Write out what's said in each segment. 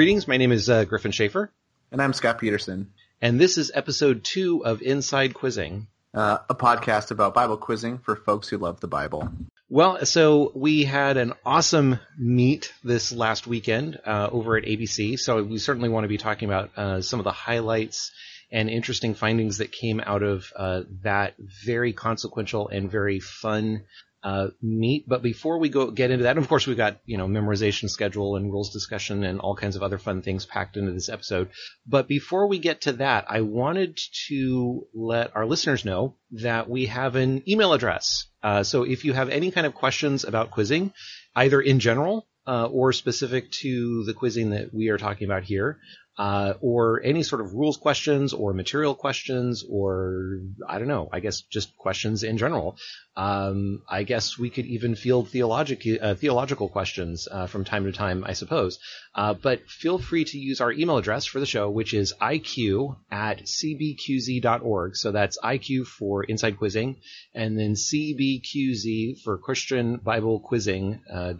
Greetings, my name is uh, Gryphon Shafer, And I'm Scott Peterson, and this is episode two of Inside Quizzing. uh, a podcast about Bible quizzing for folks who love the Bible. Well, so we had an awesome meet this last weekend uh, over at ABC. So we certainly want to be talking about uh, some of the highlights and interesting findings that came out of uh, that very consequential and very fun uh, meet. But before we go get into that, of course we've got you know memorization schedule and rules discussion and all kinds of other fun things packed into this episode. But before we get to that, I wanted to let our listeners know that we have an email address. Uh, so if you have any kind of questions about quizzing, either in general uh, or specific to the quizzing that we are talking about here, uh, or any sort of rules questions or material questions, or I don't know, I guess just questions in general. Um, I guess we could even field theologic, uh, theological questions uh, from time to time, I suppose. Uh, but feel free to use our email address for the show, which is iq at cbqz.org. So that's IQ for Inside Quizzing, and then CBQZ for Christian Bible Quizzing uh.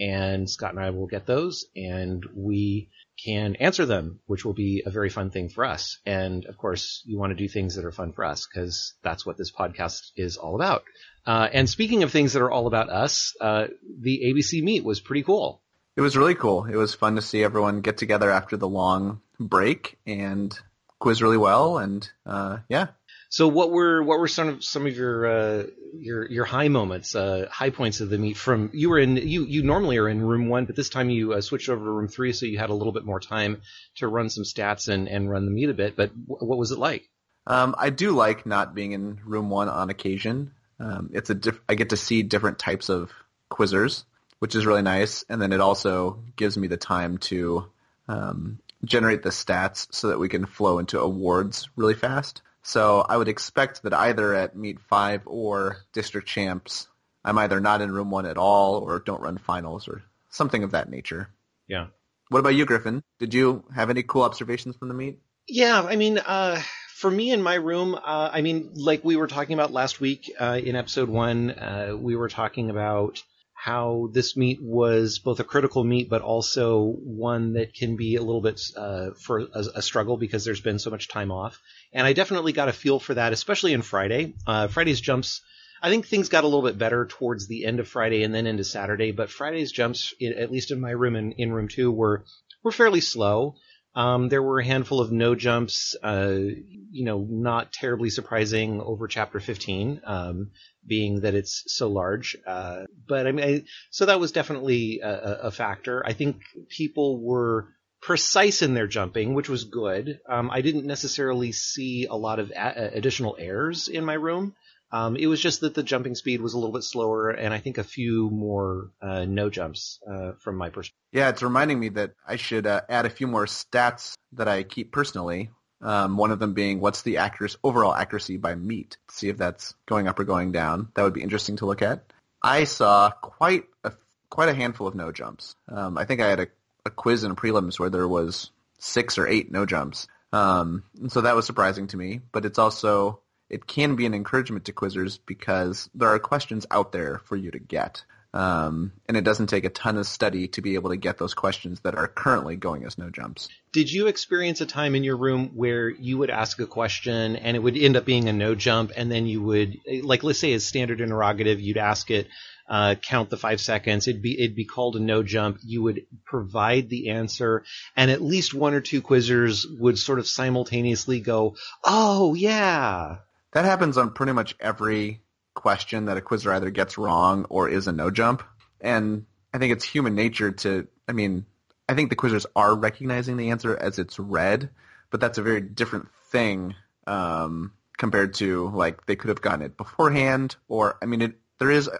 And Scott and I will get those, and we can answer them, which will be a very fun thing for us. And of course, you want to do things that are fun for us because that's what this podcast is all about. Uh, and speaking of things that are all about us, uh, the ABC meet was pretty cool. It was really cool. It was fun to see everyone get together after the long break and quiz really well. And uh, yeah, So what were what were some of some of your uh, your your high moments, uh, high points of the meet? From you were in you you normally are in room one, but this time you uh, switched over to room three, so you had a little bit more time to run some stats and and run the meet a bit. But w- what was it like? um, I do like not being in room one on occasion. Um, it's a diff- I get to see different types of quizzers, which is really nice. And then it also gives me the time to um, generate the stats so that we can flow into awards really fast. So I would expect that either at Meet 5 or District Champs, I'm either not in room 1 at all or don't run finals or something of that nature. Yeah. What about you, Gryphon? Did you have any cool observations from the meet? Yeah, I mean, uh, for me in my room, uh, I mean, like we were talking about last week uh, in episode one, uh, we were talking about how this meet was both a critical meet, but also one that can be a little bit uh, for a, a struggle because there's been so much time off. And I definitely got a feel for that, especially in Friday. Uh, Friday's jumps. I think things got a little bit better towards the end of Friday and then into Saturday, but Friday's jumps, at least in my room and in room two, were were fairly slow. Um, there were a handful of no jumps, uh, you know, not terribly surprising over chapter 15, um, being that it's so large. Uh, but I mean, I, so that was definitely a, a- factor. I think people were precise in their jumping, which was good. Um, I didn't necessarily see a lot of a- additional errors in my room. Um, it was just that the jumping speed was a little bit slower, and I think a few more uh, no jumps uh, from my perspective. Yeah, it's reminding me that I should uh, add a few more stats that I keep personally. Um, one of them being what's the accuracy, overall accuracy by meet. See if that's going up or going down. That would be interesting to look at. I saw quite a quite a handful of no jumps. Um, I think I had a, a quiz in prelims where there was six or eight no jumps. Um, so that was surprising to me. But it's also it can be an encouragement to quizzers because there are questions out there for you to get. Um, and it doesn't take a ton of study to be able to get those questions that are currently going as no jumps. Did you experience a time in your room where you would ask a question and it would end up being a no jump, and then you would, like, let's say as standard interrogative, you'd ask it, uh, count the five seconds, it'd be it'd be called a no jump. You would provide the answer, and at least one or two quizzers would sort of simultaneously go, "Oh yeah." That happens on pretty much every question that a quizzer either gets wrong or is a no jump. And I think it's human nature to, I mean, I think the quizzers are recognizing the answer as it's read, but that's a very different thing um, compared to like they could have gotten it beforehand or, I mean, it, there is,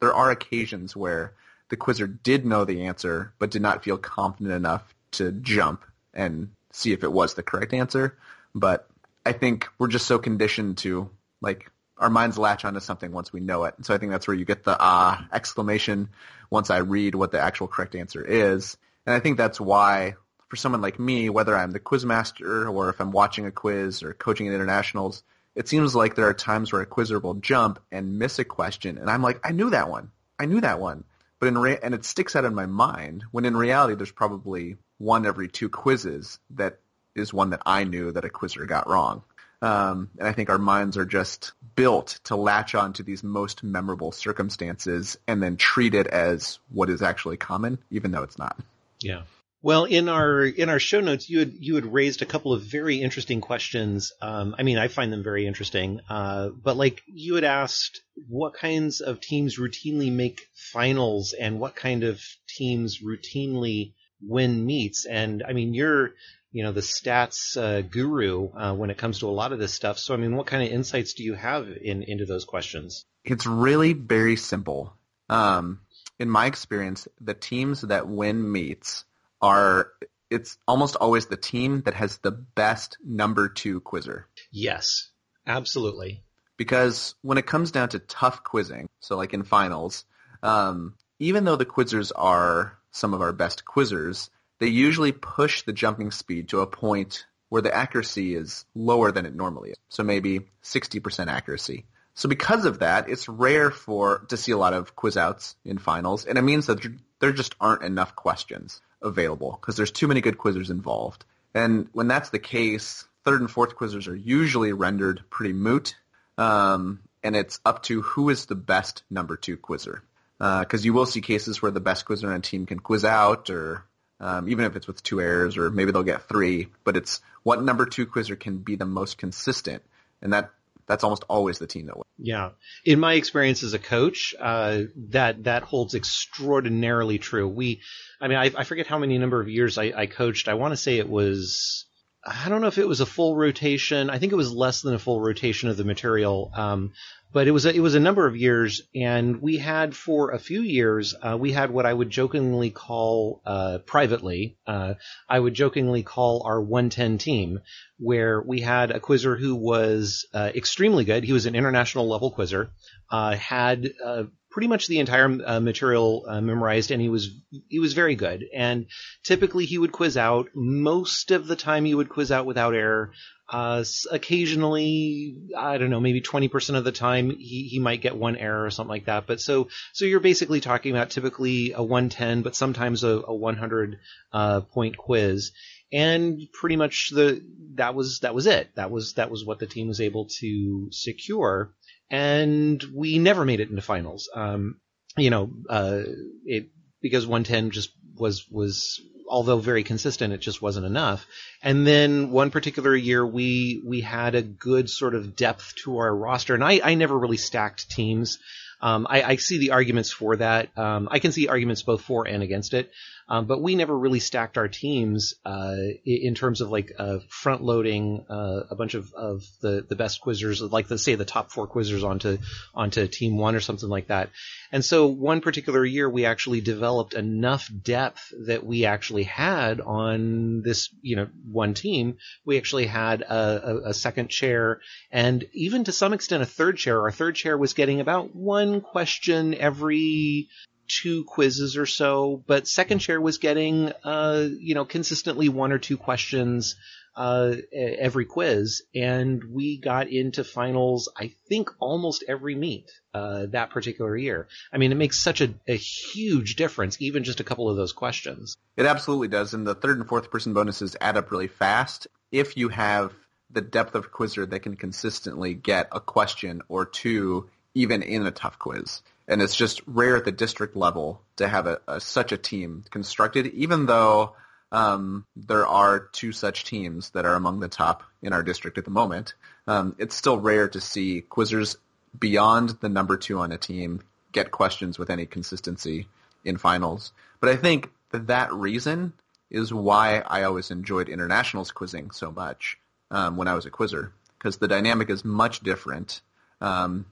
there are occasions where the quizzer did know the answer but did not feel confident enough to jump and see if it was the correct answer. But I think we're just so conditioned to like our minds latch onto something once we know it. And so I think that's where you get the ah exclamation once I read what the actual correct answer is. And I think that's why for someone like me, whether I'm the quiz master or if I'm watching a quiz or coaching at internationals, it seems like there are times where a quizzer will jump and miss a question and I'm like, I knew that one. I knew that one. But in re- and it sticks out in my mind when in reality there's probably one every two quizzes that is one that I knew that a quizzer got wrong. Um, and I think our minds are just built to latch on to these most memorable circumstances and then treat it as what is actually common, even though it's not. Yeah. Well, in our in our show notes, you had you had raised a couple of very interesting questions. Um, I mean, I find them very interesting. Uh, but like you had asked, what kinds of teams routinely make finals, and what kind of teams routinely win meets? And I mean, you're you know the stats uh, guru uh, when it comes to a lot of this stuff. So I mean, what kind of insights do you have in into those questions? It's really very simple. Um, in my experience, the teams that win meets are it's almost always the team that has the best number two quizzer. Yes, absolutely. Because when it comes down to tough quizzing, so like in finals, um, even though the quizzers are some of our best quizzers, they usually push the jumping speed to a point where the accuracy is lower than it normally is. So maybe 60% accuracy. So because of that, it's rare for to see a lot of quiz outs in finals, and it means that there just aren't enough questions available because there's too many good quizzers involved. And when that's the case, third and fourth quizzers are usually rendered pretty moot, um, and it's up to who is the best number two quizzer. Because uh, you will see cases where the best quizzer on a team can quiz out, or um, even if it's with two errors, or maybe they'll get three. But it's what number two quizzer can be the most consistent, and that that's almost always the team that wins. Yeah, in my experience as a coach, uh, that that holds extraordinarily true. We, I mean, I, I forget how many number of years I, I coached. I want to say it was. I don't know if it was a full rotation. I think it was less than a full rotation of the material. Um, but it was a, it was a number of years, and we had for a few years uh, we had what I would jokingly call uh, privately uh, I would jokingly call our 110 team, where we had a quizzer who was uh, extremely good. He was an international level quizzer, uh, had uh, pretty much the entire uh, material uh, memorized, and he was he was very good. And typically, he would quiz out. Most of the time, he would quiz out without error. Uh, occasionally, I don't know, maybe 20% of the time he, he might get one error or something like that. But so, so you're basically talking about typically a 110, but sometimes a, a 100, uh, point quiz. And pretty much the, that was, that was it. That was, that was what the team was able to secure. And we never made it into finals. Um, you know, uh, it, because 110 just was, was although very consistent, it just wasn't enough. And then one particular year, we we had a good sort of depth to our roster, and I, I never really stacked teams. Um, I, I, see the arguments for that. Um, I can see arguments both for and against it. Um, but we never really stacked our teams uh, in terms of like uh, front loading uh, a bunch of, of the, the best quizzers, like the say the top four quizzers onto onto team one or something like that. And so one particular year we actually developed enough depth that we actually had on this you know one team. We actually had a, a, a second chair and even to some extent a third chair. Our third chair was getting about one question every two quizzes or so, but second chair was getting, uh, you know, consistently one or two questions uh, every quiz, and we got into finals. I think almost every meet uh, that particular year. I mean, it makes such a, a, huge difference, even just a couple of those questions. It absolutely does, and the third and fourth person bonuses add up really fast if you have the depth of quizzer that can consistently get a question or two even in a tough quiz and it's just rare at the district level to have a, a such a team constructed. Even though um, there are two such teams that are among the top in our district at the moment, um, it's still rare to see quizzers beyond the number two on a team get questions with any consistency in finals. But I think that that reason is why I always enjoyed internationals quizzing so much um, when I was a quizzer because the dynamic is much different. Um,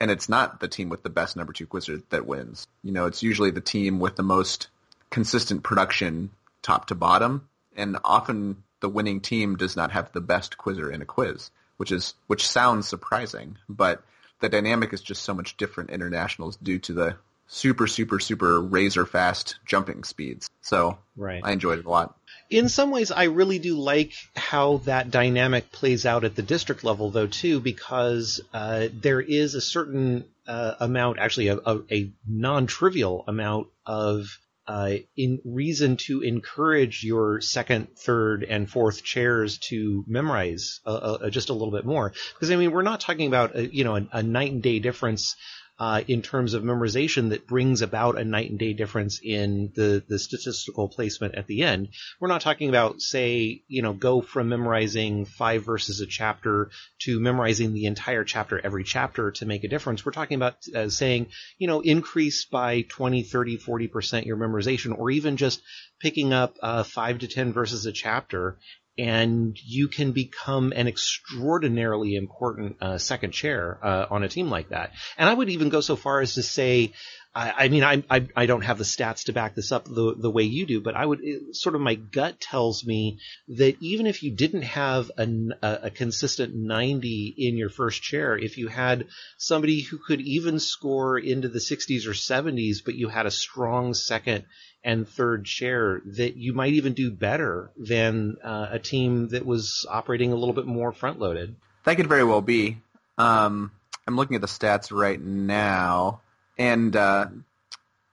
and it's not the team with the best number two quizzer that wins. You know, it's usually the team with the most consistent production top to bottom, and often the winning team does not have the best quizzer in a quiz, which is which sounds surprising, but the dynamic is just so much different internationals due to the super super super razor fast jumping speeds. So right. I enjoyed it a lot in some ways, I really do like how that dynamic plays out at the district level, though, too, because uh, there is a certain uh, amount, actually, a, a, a non-trivial amount of uh, in reason to encourage your second, third, and fourth chairs to memorize uh, uh, just a little bit more. Because I mean, we're not talking about a, you know a, a night and day difference uh, in terms of memorization that brings about a night and day difference in the, the statistical placement at the end. We're not talking about, say, you know, go from memorizing five verses a chapter to memorizing the entire chapter every chapter to make a difference. We're talking about uh, saying, you know, increase by 20, 30, 40% your memorization, or even just picking up uh, five to 10 verses a chapter and you can become an extraordinarily important uh, second chair uh, on a team like that. And I would even go so far as to say, I, I mean, I, I, I don't have the stats to back this up the the way you do, but I would it, sort of my gut tells me that even if you didn't have a, a consistent 90 in your first chair, if you had somebody who could even score into the 60s or 70s, but you had a strong second and third share that you might even do better than uh, a team that was operating a little bit more front loaded. That could very well be. Um, I'm looking at the stats right now, and uh,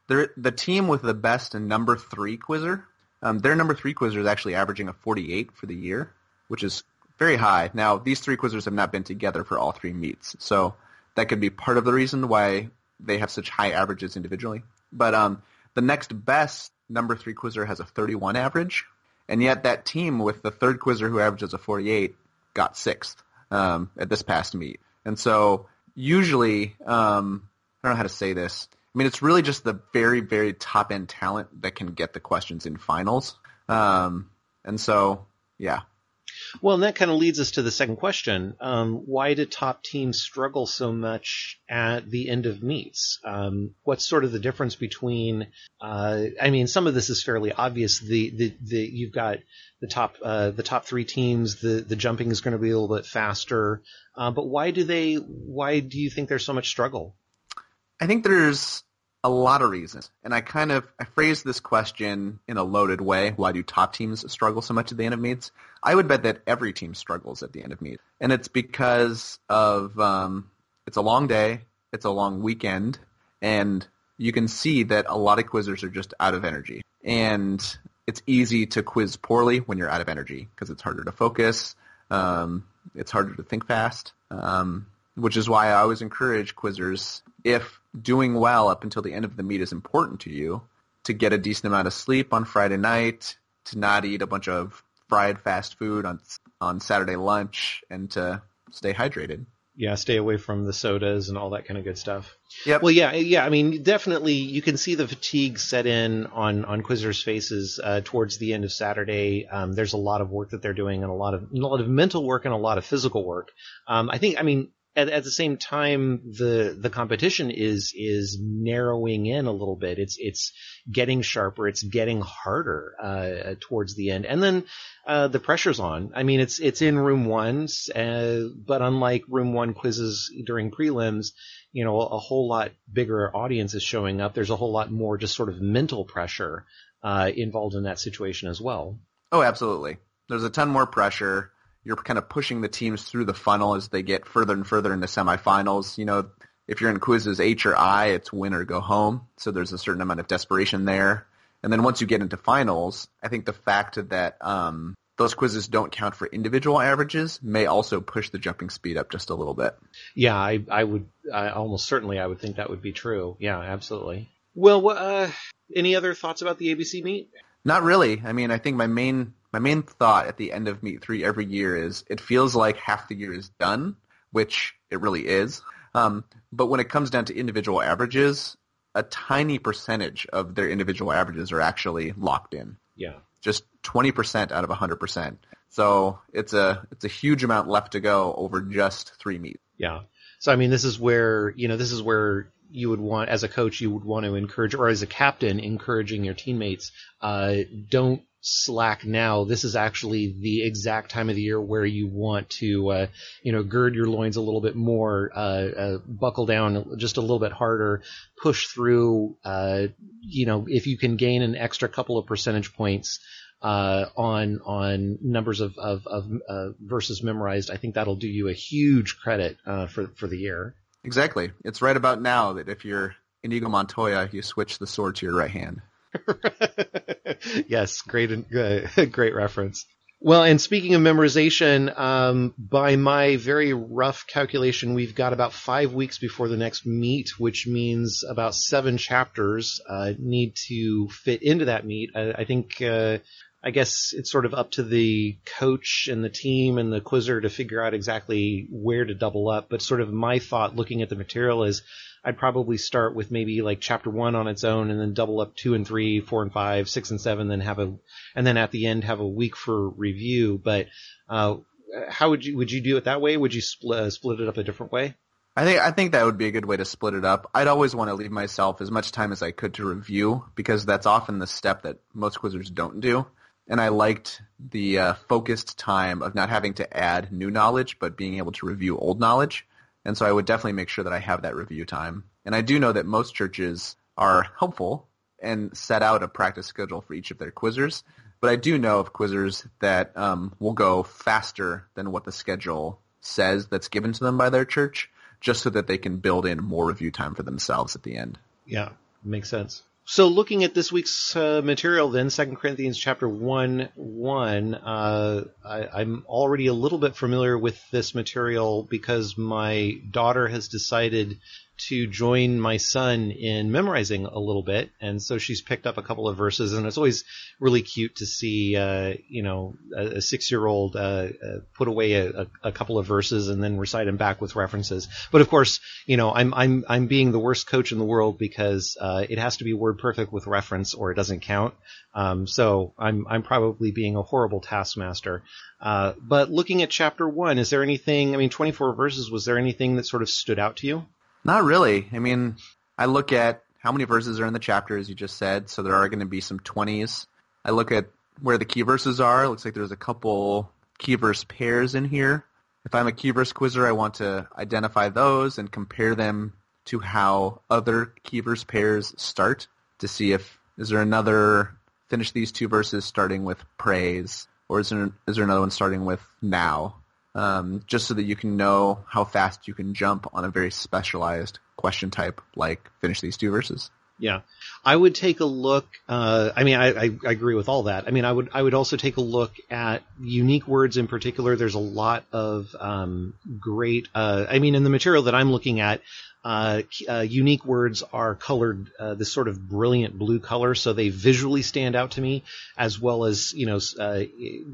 the team with the best number three quizzer, um, their number three quizzer is actually averaging a 48 for the year, which is very high. Now, these three quizzers have not been together for all three meets, so that could be part of the reason why they have such high averages individually. But um, the next best number three quizzer has a 31 average, and yet that team with the third quizzer who averages a 48 got sixth um, at this past meet. And so usually, um, I don't know how to say this. I mean, it's really just the very, very top end talent that can get the questions in finals. Um, and so, yeah, well, and that kind of leads us to the second question. Um, why do top teams struggle so much at the end of meets? Um, what's sort of the difference between, uh, I mean, some of this is fairly obvious. The, the, the you've got the top, uh, the top three teams, the, the jumping is going to be a little bit faster. Uh, but why do they, why do you think there's so much struggle? I think there's a lot of reasons. And I kind of I phrased this question in a loaded way. Why do top teams struggle so much at the end of meets? I would bet that every team struggles at the end of meets, and it's because of um, it's a long day, it's a long weekend, and you can see that a lot of quizzers are just out of energy. And it's easy to quiz poorly when you're out of energy because it's harder to focus. Um, it's harder to think fast, um, which is why I always encourage quizzers if doing well up until the end of the meet is important to you, to get a decent amount of sleep on Friday night, to not eat a bunch of fried fast food on on Saturday lunch, and to stay hydrated. Yeah, stay away from the sodas and all that kind of good stuff. Yeah. Well, yeah, yeah. I mean, definitely, you can see the fatigue set in on on quizzers' faces uh, towards the end of Saturday. Um, there's a lot of work that they're doing, and a lot of a lot of mental work and a lot of physical work. Um, I think, I mean, at, at the same time, the the competition is is narrowing in a little bit. It's it's getting sharper. It's getting harder uh, towards the end, and then uh, the pressure's on. I mean, it's it's in room one, uh, but unlike room one quizzes during prelims, you know, a, whole lot bigger audience is showing up. There's a whole lot more just sort of mental pressure uh, involved in that situation as well. Oh, absolutely. There's a ton more pressure you're kind of pushing the teams through the funnel as they get further and further into semifinals. You know, if you're in quizzes H or I, it's win or go home. So there's a certain amount of desperation there. And then once you get into finals, I think the fact that um, those quizzes don't count for individual averages may also push the jumping speed up just a little bit. Yeah, I, I would I almost certainly I would think that would be true. Yeah, absolutely. Well, uh, any other thoughts about the ABC meet? Not really. I mean, I think my main my main thought at the end of Meet 3 every year is it feels like half the year is done, which it really is. Um, but when it comes down to individual averages, a tiny percentage of their individual averages are actually locked in. Yeah. Just 20% out of 100%. So it's a it's a huge amount left to go over just three meets. Yeah. So I mean, this is where you know this is where you would want as a coach you would want to encourage or as a captain encouraging your teammates uh, don't slack now. This is actually the exact time of the year where you want to, uh, you know, gird your loins a little bit more, uh, uh, buckle down just a little bit harder, push through. Uh, you know, if you can gain an extra couple of percentage points. Uh, on on numbers of of, of uh, verses memorized, I think that'll do you a huge credit for for the year. Exactly, it's right about now that if you're Inigo Montoya, you switch the sword to your right hand. yes, great, uh, great reference. Well, and speaking of memorization, um, by my very rough calculation, we've got about five weeks before the next meet, which means about seven chapters uh, need to fit into that meet. I, I think, uh, I guess it's sort of up to the coach and the team and the quizzer to figure out exactly where to double up. But sort of my thought looking at the material is I'd probably start with maybe like chapter one on its own and then double up two and three, four and five, six and seven, then have a, and then at the end have a week for review. But, uh, how would you, would you do it that way? Would you split, uh, split it up a different way? I think I think that would be a good way to split it up. I'd always want to leave myself as much time as I could to review because that's often the step that most quizzers don't do. And I liked the uh, focused time of not having to add new knowledge, but being able to review old knowledge. And so I would definitely make sure that I have that review time. And I do know that most churches are helpful and set out a practice schedule for each of their quizzers. But I do know of quizzers that um, will go faster than what the schedule says that's given to them by their church, just so that they can build in more review time for themselves at the end. Yeah, makes sense. So looking at this week's uh, material, then Second Corinthians chapter one one, uh, I, am already a little bit familiar with this material because my daughter has decided to join my son in memorizing a little bit, and so she's picked up a couple of verses, and it's always really cute to see, uh, you know, a, a six-year-old uh, uh, put away a, a, couple of verses and then recite them back with references. But of course, you know, I'm I'm I'm being the worst coach in the world because uh, it has to be word perfect with reference, or it doesn't count. Um, so I'm I'm probably being a horrible taskmaster. Uh, but looking at chapter one, is there anything? I mean, 24 verses. Was there anything that sort of stood out to you? Not really. I mean, I look at how many verses are in the chapter, as you just said. So there are going to be some 20s. I look at where the key verses are. It looks like there's a couple key verse pairs in here. If I'm a key verse quizzer, I want to identify those and compare them to how other key verse pairs start to see if is there another finish these two verses starting with praise or is there is there another one starting with now um, just so that you can know how fast you can jump on a very specialized question type like finish these two verses. Yeah, I would take a look. Uh, I mean, I, I, I, agree with all that. I mean, I would I would also take a look at unique words in particular. There's a lot of um, great. Uh, I mean, in the material that I'm looking at, uh, uh, unique words are colored uh, this sort of brilliant blue color, so they visually stand out to me, as well as you know uh,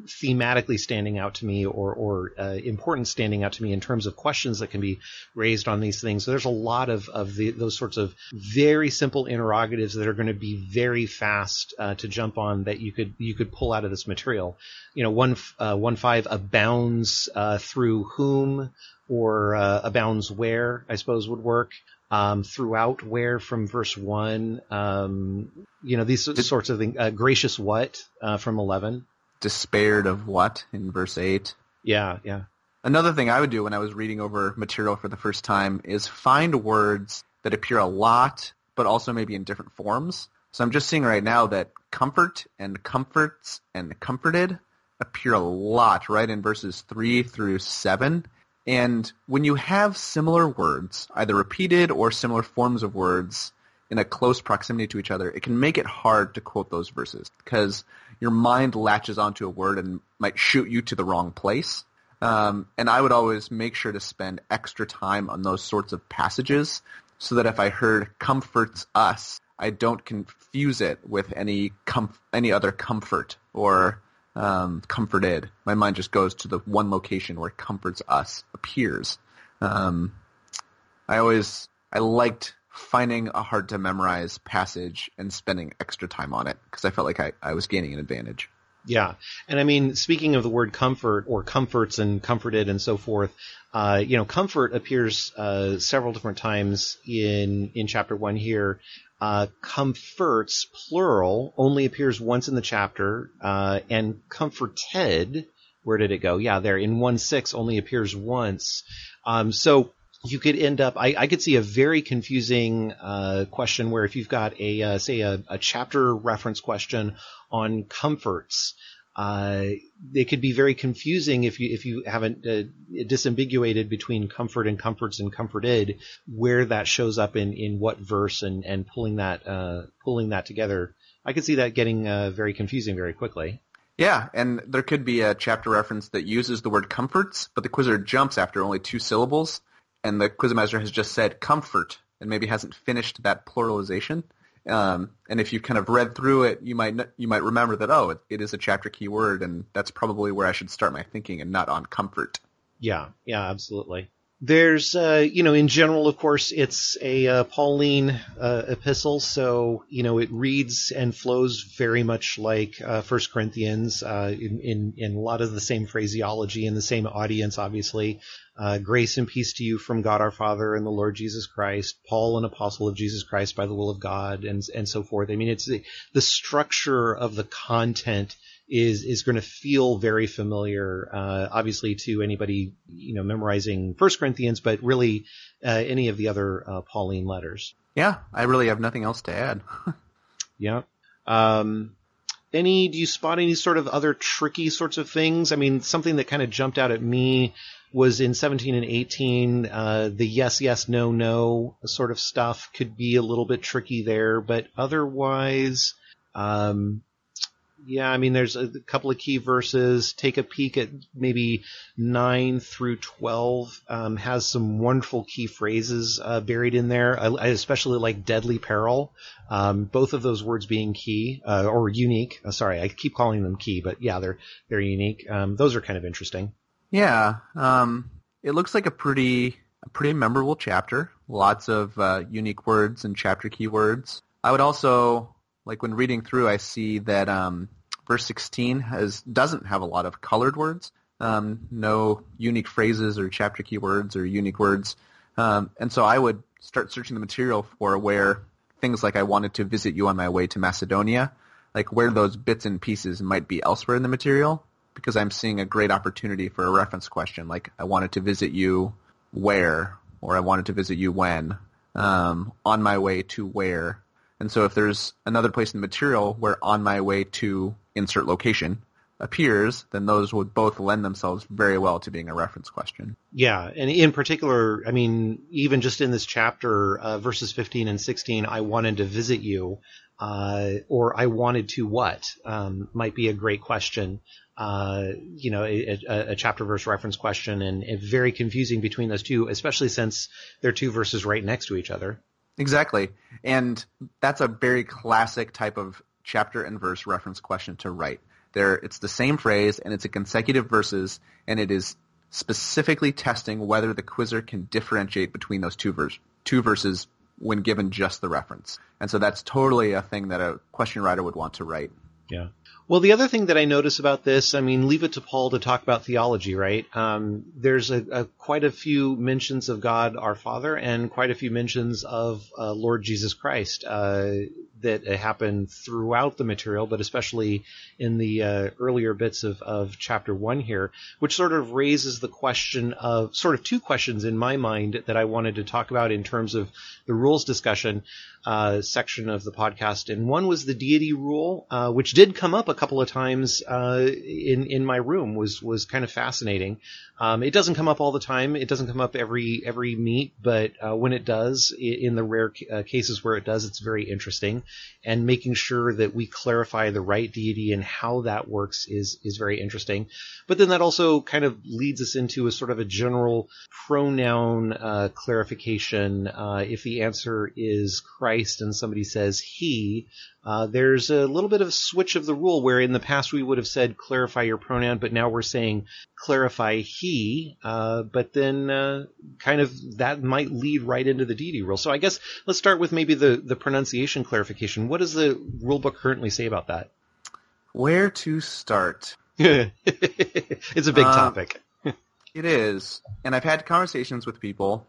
thematically standing out to me, or or uh, important standing out to me in terms of questions that can be raised on these things. So there's a lot of of the, those sorts of very simple interrogatives that are going to be very fast to jump on that you could you could pull out of this material. You know, one one five abounds through whom or uh, abounds where I suppose would work. Um, throughout where from verse one, um, you know these Did, sorts of things. Uh, gracious what uh, from eleven. Despaired of what in verse eight. Yeah, yeah. Another thing I would do when I was reading over material for the first time is find words that appear a lot, but also maybe in different forms. So I'm just seeing right now that comfort and comforts and comforted appear a lot right in verses three through seven and when you have similar words, either repeated or similar forms of words in a close proximity to each other, it can make it hard to quote those verses because your mind latches onto a word and might shoot you to the wrong place. Um, and I would always make sure to spend extra time on those sorts of passages so that if I heard comforts us, I don't confuse it with any com- any other comfort or um, comforted. My mind just goes to the one location where comforts us appears. Um, I always I liked finding a hard to memorize passage and spending extra time on it because I felt like I, I was gaining an advantage. Yeah, and I mean, speaking of the word comfort or comforts and comforted and so forth, uh, you know, comfort appears uh, several different times in in chapter one here. Uh, comforts, plural, only appears once in the chapter, uh, and comforted, where did it go? Yeah, there in one six only appears once. Um, so you could end up. I, I, could see a very confusing uh, question where if you've got a uh, say a, a, chapter reference question on comforts, uh, it could be very confusing if you if you haven't uh, disambiguated between comfort and comforts and comforted where that shows up in, in what verse and, and pulling that uh, pulling that together I could see that getting uh, very confusing very quickly. Yeah, and there could be a chapter reference that uses the word comforts, but the quizzer jumps after only two syllables, and the quizmaster has just said comfort and maybe hasn't finished that pluralization. Um, and if you've kind of read through it, you might you might remember that oh, it, it is a chapter keyword, and that's probably where I should start my thinking, and not on comfort. Yeah, yeah, absolutely. There's, uh, you know, in general, of course, it's a uh, Pauline uh, epistle, so you know it reads and flows very much like uh, First Corinthians, uh, in, in in a lot of the same phraseology and the same audience, obviously. Uh, grace and peace to you from God our Father and the Lord Jesus Christ. Paul, an apostle of Jesus Christ by the will of God, and and so forth. I mean, it's the, the structure of the content is is going to feel very familiar, uh, obviously to anybody you know memorizing First Corinthians, but really uh, any of the other uh, Pauline letters. Yeah, I really have nothing else to add. yeah. Um, any? Do you spot any sort of other tricky sorts of things? I mean, something that kind of jumped out at me was in 17 and 18. Uh, the yes, yes, no, no sort of stuff could be a little bit tricky there, but otherwise. Um, yeah, I mean, there's a couple of key verses. Take a peek at maybe nine through twelve. Um, has some wonderful key phrases uh, buried in there. I, I, especially like "deadly peril." Um, both of those words being key uh, or unique. Uh, sorry, I keep calling them key, but yeah, they're they're unique. Um, those are kind of interesting. Yeah, um, it looks like a pretty a pretty memorable chapter. Lots of uh, unique words and chapter keywords. I would also like when reading through, I see that um, verse 16 has doesn't have a lot of colored words, um, no unique phrases or chapter keywords or unique words, um, and so I would start searching the material for where things like I wanted to visit you on my way to Macedonia, like where those bits and pieces might be elsewhere in the material, because I'm seeing a great opportunity for a reference question, like I wanted to visit you where, or I wanted to visit you when, um, on my way to where, and so if there's another place in the material where on my way to insert location appears, then those would both lend themselves very well to being a reference question. Yeah, and in particular, I mean, even just in this chapter, uh, verses 15 and 16, I wanted to visit you, uh, or I wanted to what, um, might be a great question. Uh, you know, a, a, chapter verse reference question, and, and very confusing between those two, especially since they're two verses right next to each other. Exactly. And that's a very classic type of chapter and verse reference question to write. There, it's the same phrase and it's a consecutive verses and it is specifically testing whether the quizzer can differentiate between those two, vers- two verses when given just the reference. And so that's totally a thing that a question writer would want to write. Yeah. Well, the other thing that I notice about this, I mean, leave it to Paul to talk about theology, right? Um, there's a, a, quite a few mentions of God our Father and quite a few mentions of uh, Lord Jesus Christ. Uh, that happen throughout the material, but especially in the uh, earlier bits of, of chapter one here, which sort of raises the question of sort of two questions in my mind that I wanted to talk about in terms of the rules discussion uh, section of the podcast. And one was the deity rule, uh, which did come up a couple of times uh, in in my room. was was kind of fascinating. Um, it doesn't come up all the time. It doesn't come up every every meet, but uh, when it does, in the rare uh, cases where it does, it's very interesting. And making sure that we clarify the right deity and how that works is is very interesting. But then that also kind of leads us into a sort of a general pronoun uh, clarification. Uh, if the answer is Christ and somebody says he, uh, there's a little bit of a switch of the rule where in the past we would have said clarify your pronoun, but now we're saying clarify he. Uh, but then uh, kind of that might lead right into the deity rule. So I guess let's start with maybe the, the pronunciation clarification. What does the rule book currently say about that? Where to start? it's a big um, topic. it is. And I've had conversations with people,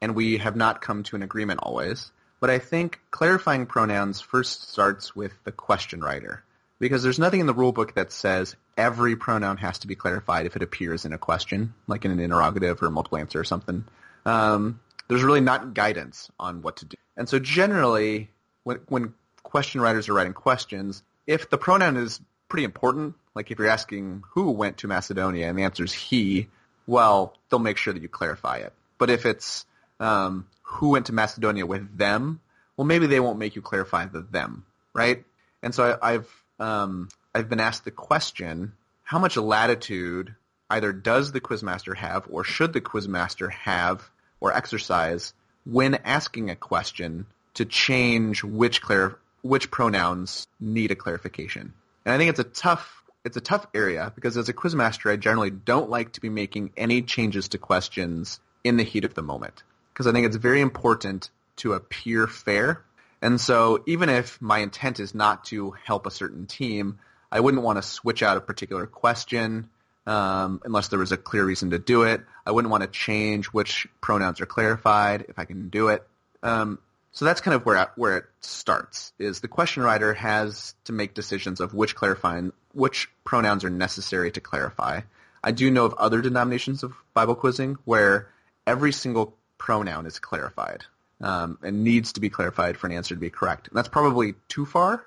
and we have not come to an agreement always. But I think clarifying pronouns first starts with the question writer. Because there's nothing in the rule book that says every pronoun has to be clarified if it appears in a question, like in an interrogative or multiple answer or something. Um, there's really not guidance on what to do. And so generally, when, when question writers are writing questions, if the pronoun is pretty important, like if you're asking who went to Macedonia and the answer is he, well, they'll make sure that you clarify it. But if it's um, who went to Macedonia with them, well, maybe they won't make you clarify the them, right? And so I, I've um, I've been asked the question: How much latitude either does the quizmaster have, or should the quizmaster have or exercise when asking a question to change which clar- which pronouns need a clarification? And I think it's a tough it's a tough area because as a quizmaster, I generally don't like to be making any changes to questions in the heat of the moment because I think it's very important to appear fair. And so even if my intent is not to help a certain team, I wouldn't want to switch out a particular question um, unless there was a clear reason to do it. I wouldn't want to change which pronouns are clarified if I can do it. Um, so that's kind of where where it starts. Is the question writer has to make decisions of which clarifying which pronouns are necessary to clarify. I do know of other denominations of Bible quizzing where every single pronoun is clarified um, and needs to be clarified for an answer to be correct. And that's probably too far.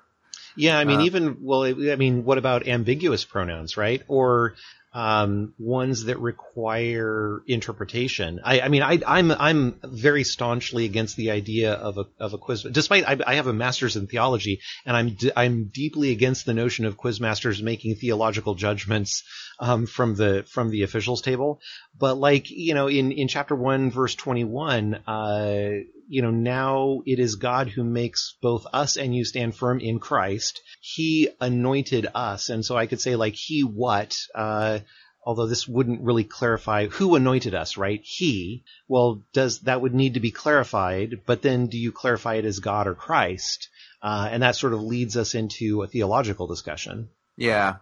Yeah, I mean, uh, even well, I mean, what about ambiguous pronouns, right? Or um, ones that require interpretation. I, I mean, I, am I'm, I'm very staunchly against the idea of a of a quiz. Despite I, I have a master's in theology, and I'm d- I'm deeply against the notion of quizmasters making theological judgments um, from the from the officials table. But like you know, in in chapter one, verse twenty one, uh, you know, now it is God who makes both us and you stand firm in Christ. He anointed us, and so I could say like He what. Uh, although this wouldn't really clarify who anointed us, right? He. Well, does that would need to be clarified? But then, do you clarify it as God or Christ? Uh, and that sort of leads us into a theological discussion. Yeah,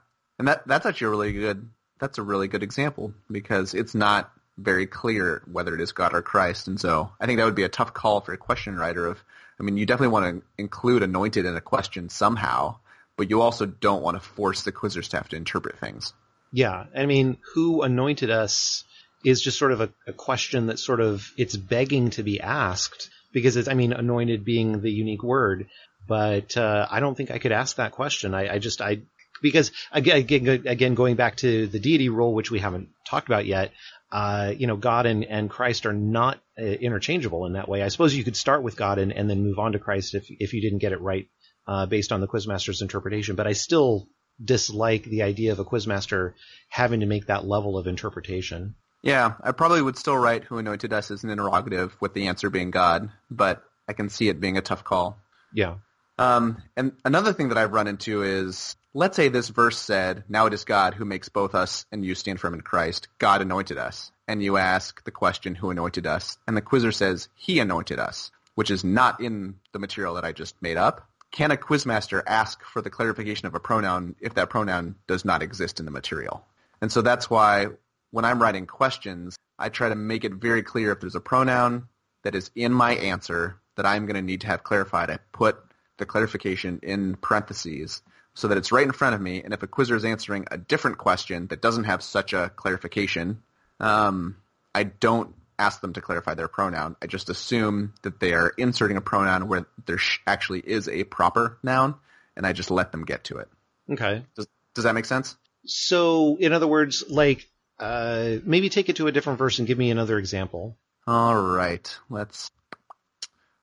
and that that's actually a really good that's a really good example because it's not very clear whether it is God or Christ, and so I think that would be a tough call for a question writer. Of, I mean, you definitely want to include anointed in a question somehow, but you also don't want to force the quizzers to have to interpret things. Yeah, I mean, who anointed us is just sort of a, a question that sort of it's begging to be asked because it's, I mean, anointed being the unique word, but uh, I don't think I could ask that question. I, I just I because again, again, going back to the deity rule, which we haven't talked about yet, uh, you know, God and, and Christ are not uh, interchangeable in that way. I suppose you could start with God and, and then move on to Christ if if you didn't get it right uh, based on the quizmaster's interpretation. But I still dislike the idea of a quizmaster having to make that level of interpretation. Yeah, I probably would still write "Who anointed us" as an interrogative, with the answer being God, but I can see it being a tough call. Yeah. Um, and another thing that I've run into is, let's say this verse said, "Now it is God who makes both us and you stand firm in Christ. God anointed us." And you ask the question, "Who anointed us?" And the quizzer says, "He anointed us," which is not in the material that I just made up. Can a quizmaster ask for the clarification of a pronoun if that pronoun does not exist in the material? And so that's why when I'm writing questions, I try to make it very clear if there's a pronoun that is in my answer that I'm going to need to have clarified. I put the clarification in parentheses so that it's right in front of me. And if a quizzer is answering a different question that doesn't have such a clarification, um, I don't ask them to clarify their pronoun. I just assume that they are inserting a pronoun where there sh- actually is a proper noun, and I just let them get to it. Okay. Does, does that make sense? So, in other words, like, uh, maybe take it to a different verse and give me another example. All right. Let's.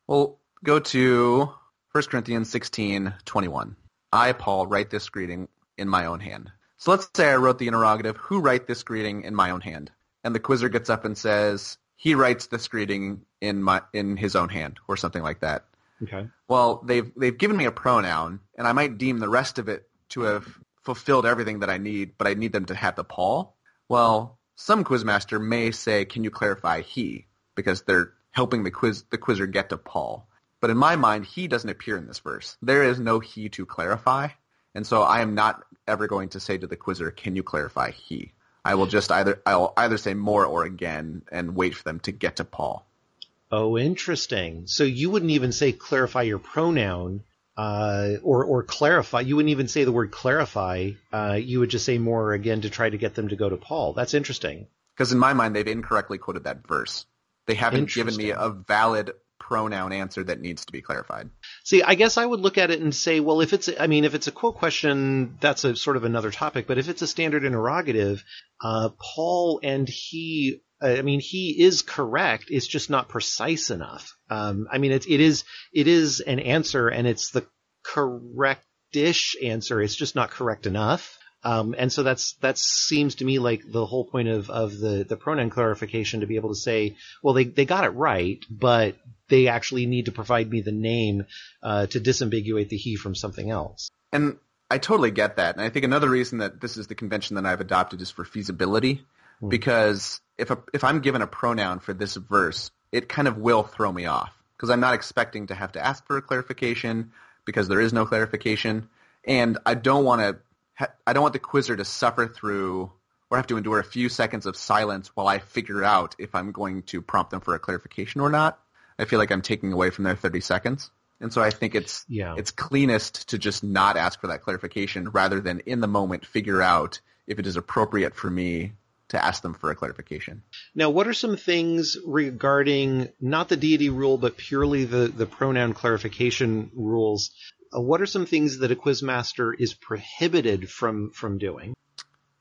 Well, go to 1 Corinthians 16, 21. I, Paul, write this greeting in my own hand. So let's say I wrote the interrogative, who write this greeting in my own hand? And the quizzer gets up and says, he writes this greeting in my in his own hand or something like that. Okay. Well, they've they've given me a pronoun, and I might deem the rest of it to have fulfilled everything that I need, but I need them to have the Paul. Well, some quizmaster may say, "Can you clarify he?" because they're helping the quiz the quizzer get to Paul. But in my mind, he doesn't appear in this verse. There is no he to clarify, and so I am not ever going to say to the quizzer, "Can you clarify he?" I will just either I'll either say more or again and wait for them to get to Paul. Oh, interesting. So you wouldn't even say clarify your pronoun, uh, or or clarify. You wouldn't even say the word clarify. Uh, you would just say more or again to try to get them to go to Paul. That's interesting. Because in my mind, they've incorrectly quoted that verse. They haven't given me a valid pronoun answer that needs to be clarified. See, I guess I would look at it and say, well, if it's, I mean, if it's a quote question, that's a sort of another topic. But if it's a standard interrogative, uh, Paul and he, uh, I mean, he is correct. It's just not precise enough. Um, I mean, it, it is, it is an answer, and it's the correct correct-ish answer. It's just not correct enough. Um, and so that's that seems to me like the whole point of, of the, the pronoun clarification to be able to say, well, they, they got it right, but they actually need to provide me the name uh, to disambiguate the he from something else. And I totally get that. And I think another reason that this is the convention that I've adopted is for feasibility. Mm. Because if a, if I'm given a pronoun for this verse, it kind of will throw me off because I'm not expecting to have to ask for a clarification because there is no clarification, and I don't want to. Ha- I don't want the quizzer to suffer through or have to endure a few seconds of silence while I figure out if I'm going to prompt them for a clarification or not. I feel like I'm taking away from their 30 seconds. And so I think it's yeah. it's cleanest to just not ask for that clarification rather than in the moment figure out if it is appropriate for me to ask them for a clarification. Now, what are some things regarding not the deity rule, but purely the, the pronoun clarification rules? Uh, what are some things that a quizmaster is prohibited from from doing?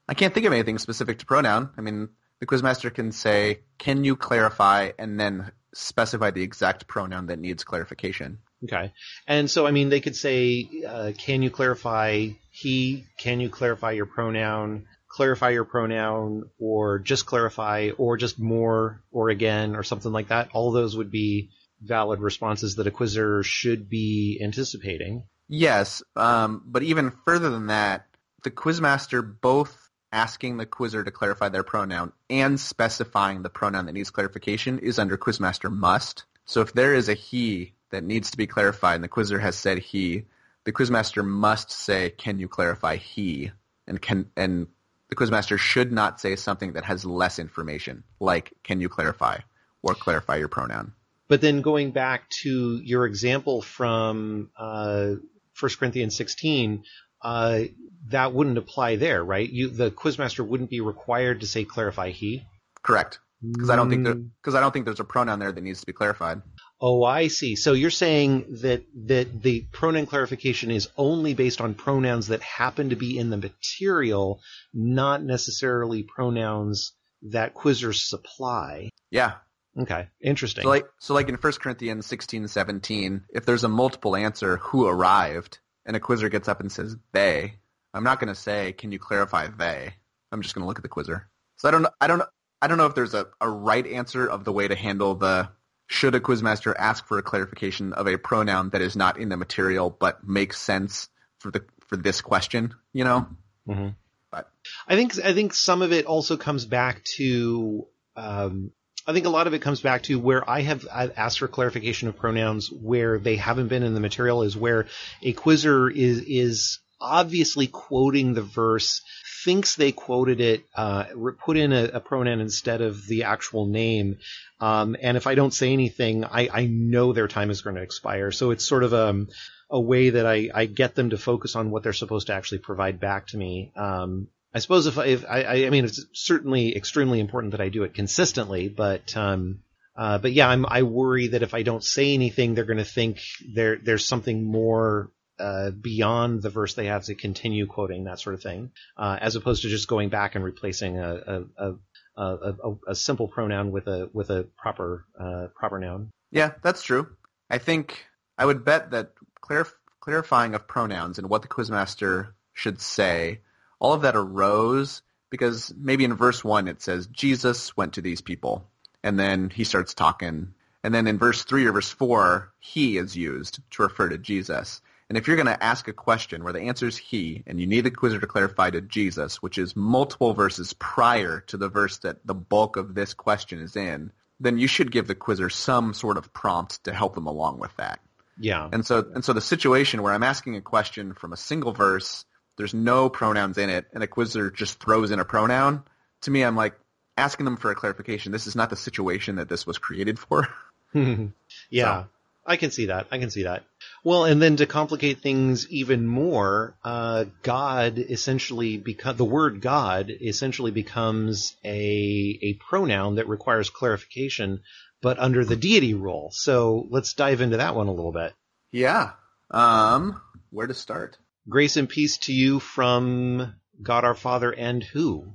I can't think of anything specific to pronoun. I mean, the quizmaster can say, "Can you clarify?" and then specify the exact pronoun that needs clarification. Okay, and so I mean, they could say, uh, "Can you clarify he?" "Can you clarify your pronoun?" clarify your pronoun or just clarify or just more or again or something like that, all those would be valid responses that a quizzer should be anticipating. Yes, um, but even further than that, the quizmaster both asking the quizzer to clarify their pronoun and specifying the pronoun that needs clarification is under quizmaster must. So if there is a he that needs to be clarified and the quizzer has said he, the quizmaster must say, "Can you clarify he?" and can and the quizmaster should not say something that has less information, like "Can you clarify?" or "Clarify your pronoun." But then going back to your example from uh, 1 Corinthians 16, uh, that wouldn't apply there, right? You, the quizmaster wouldn't be required to say "Clarify he." Correct, because I don't think because I don't think there's a pronoun there that needs to be clarified. Oh, I see. So you're saying that that the pronoun clarification is only based on pronouns that happen to be in the material, not necessarily pronouns that quizzers supply. Yeah. Okay. Interesting. So like so like in 1 Corinthians 16, 17, if there's a multiple answer who arrived and a quizzer gets up and says they, I'm not going to say can you clarify they. I'm just going to look at the quizzer. So I don't I don't I don't know if there's a, a right answer of the way to handle the should a quizmaster ask for a clarification of a pronoun that is not in the material but makes sense for the for this question? You know. Mm-hmm. But I think I think some of it also comes back to. Um, I think a lot of it comes back to where I have asked for clarification of pronouns where they haven't been in the material is where a quizzer is is obviously quoting the verse thinks they quoted it, uh, put in a, a, pronoun instead of the actual name. Um, and if I don't say anything, I, I know their time is going to expire. So it's sort of a, um, a way that I, I get them to focus on what they're supposed to actually provide back to me. Um, I suppose if, if I, I mean, it's certainly extremely important that I do it consistently, but, um, uh, but yeah, I'm, I worry that if I don't say anything, they're going to think there, there's something more uh, beyond the verse they have to continue quoting that sort of thing, uh, as opposed to just going back and replacing a a, a, a, a simple pronoun with a with a proper uh, proper noun. Yeah, that's true. I think I would bet that clarif- clarifying of pronouns and what the quizmaster should say, all of that arose because maybe in verse one it says Jesus went to these people, and then he starts talking, and then in verse three or verse four he is used to refer to Jesus. And if you're going to ask a question where the answer is he, and you need the quizzer to clarify to Jesus, which is multiple verses prior to the verse that the bulk of this question is in, then you should give the quizzer some sort of prompt to help them along with that. Yeah. And so, and so the situation where I'm asking a question from a single verse, there's no pronouns in it, and a quizzer just throws in a pronoun, to me, I'm like asking them for a clarification. This is not the situation that this was created for. yeah. So. I can see that. I can see that. Well, and then to complicate things even more, uh, God essentially become the word God essentially becomes a a pronoun that requires clarification, but under the deity rule. So let's dive into that one a little bit. Yeah. Um, where to start? Grace and peace to you from God our Father and who?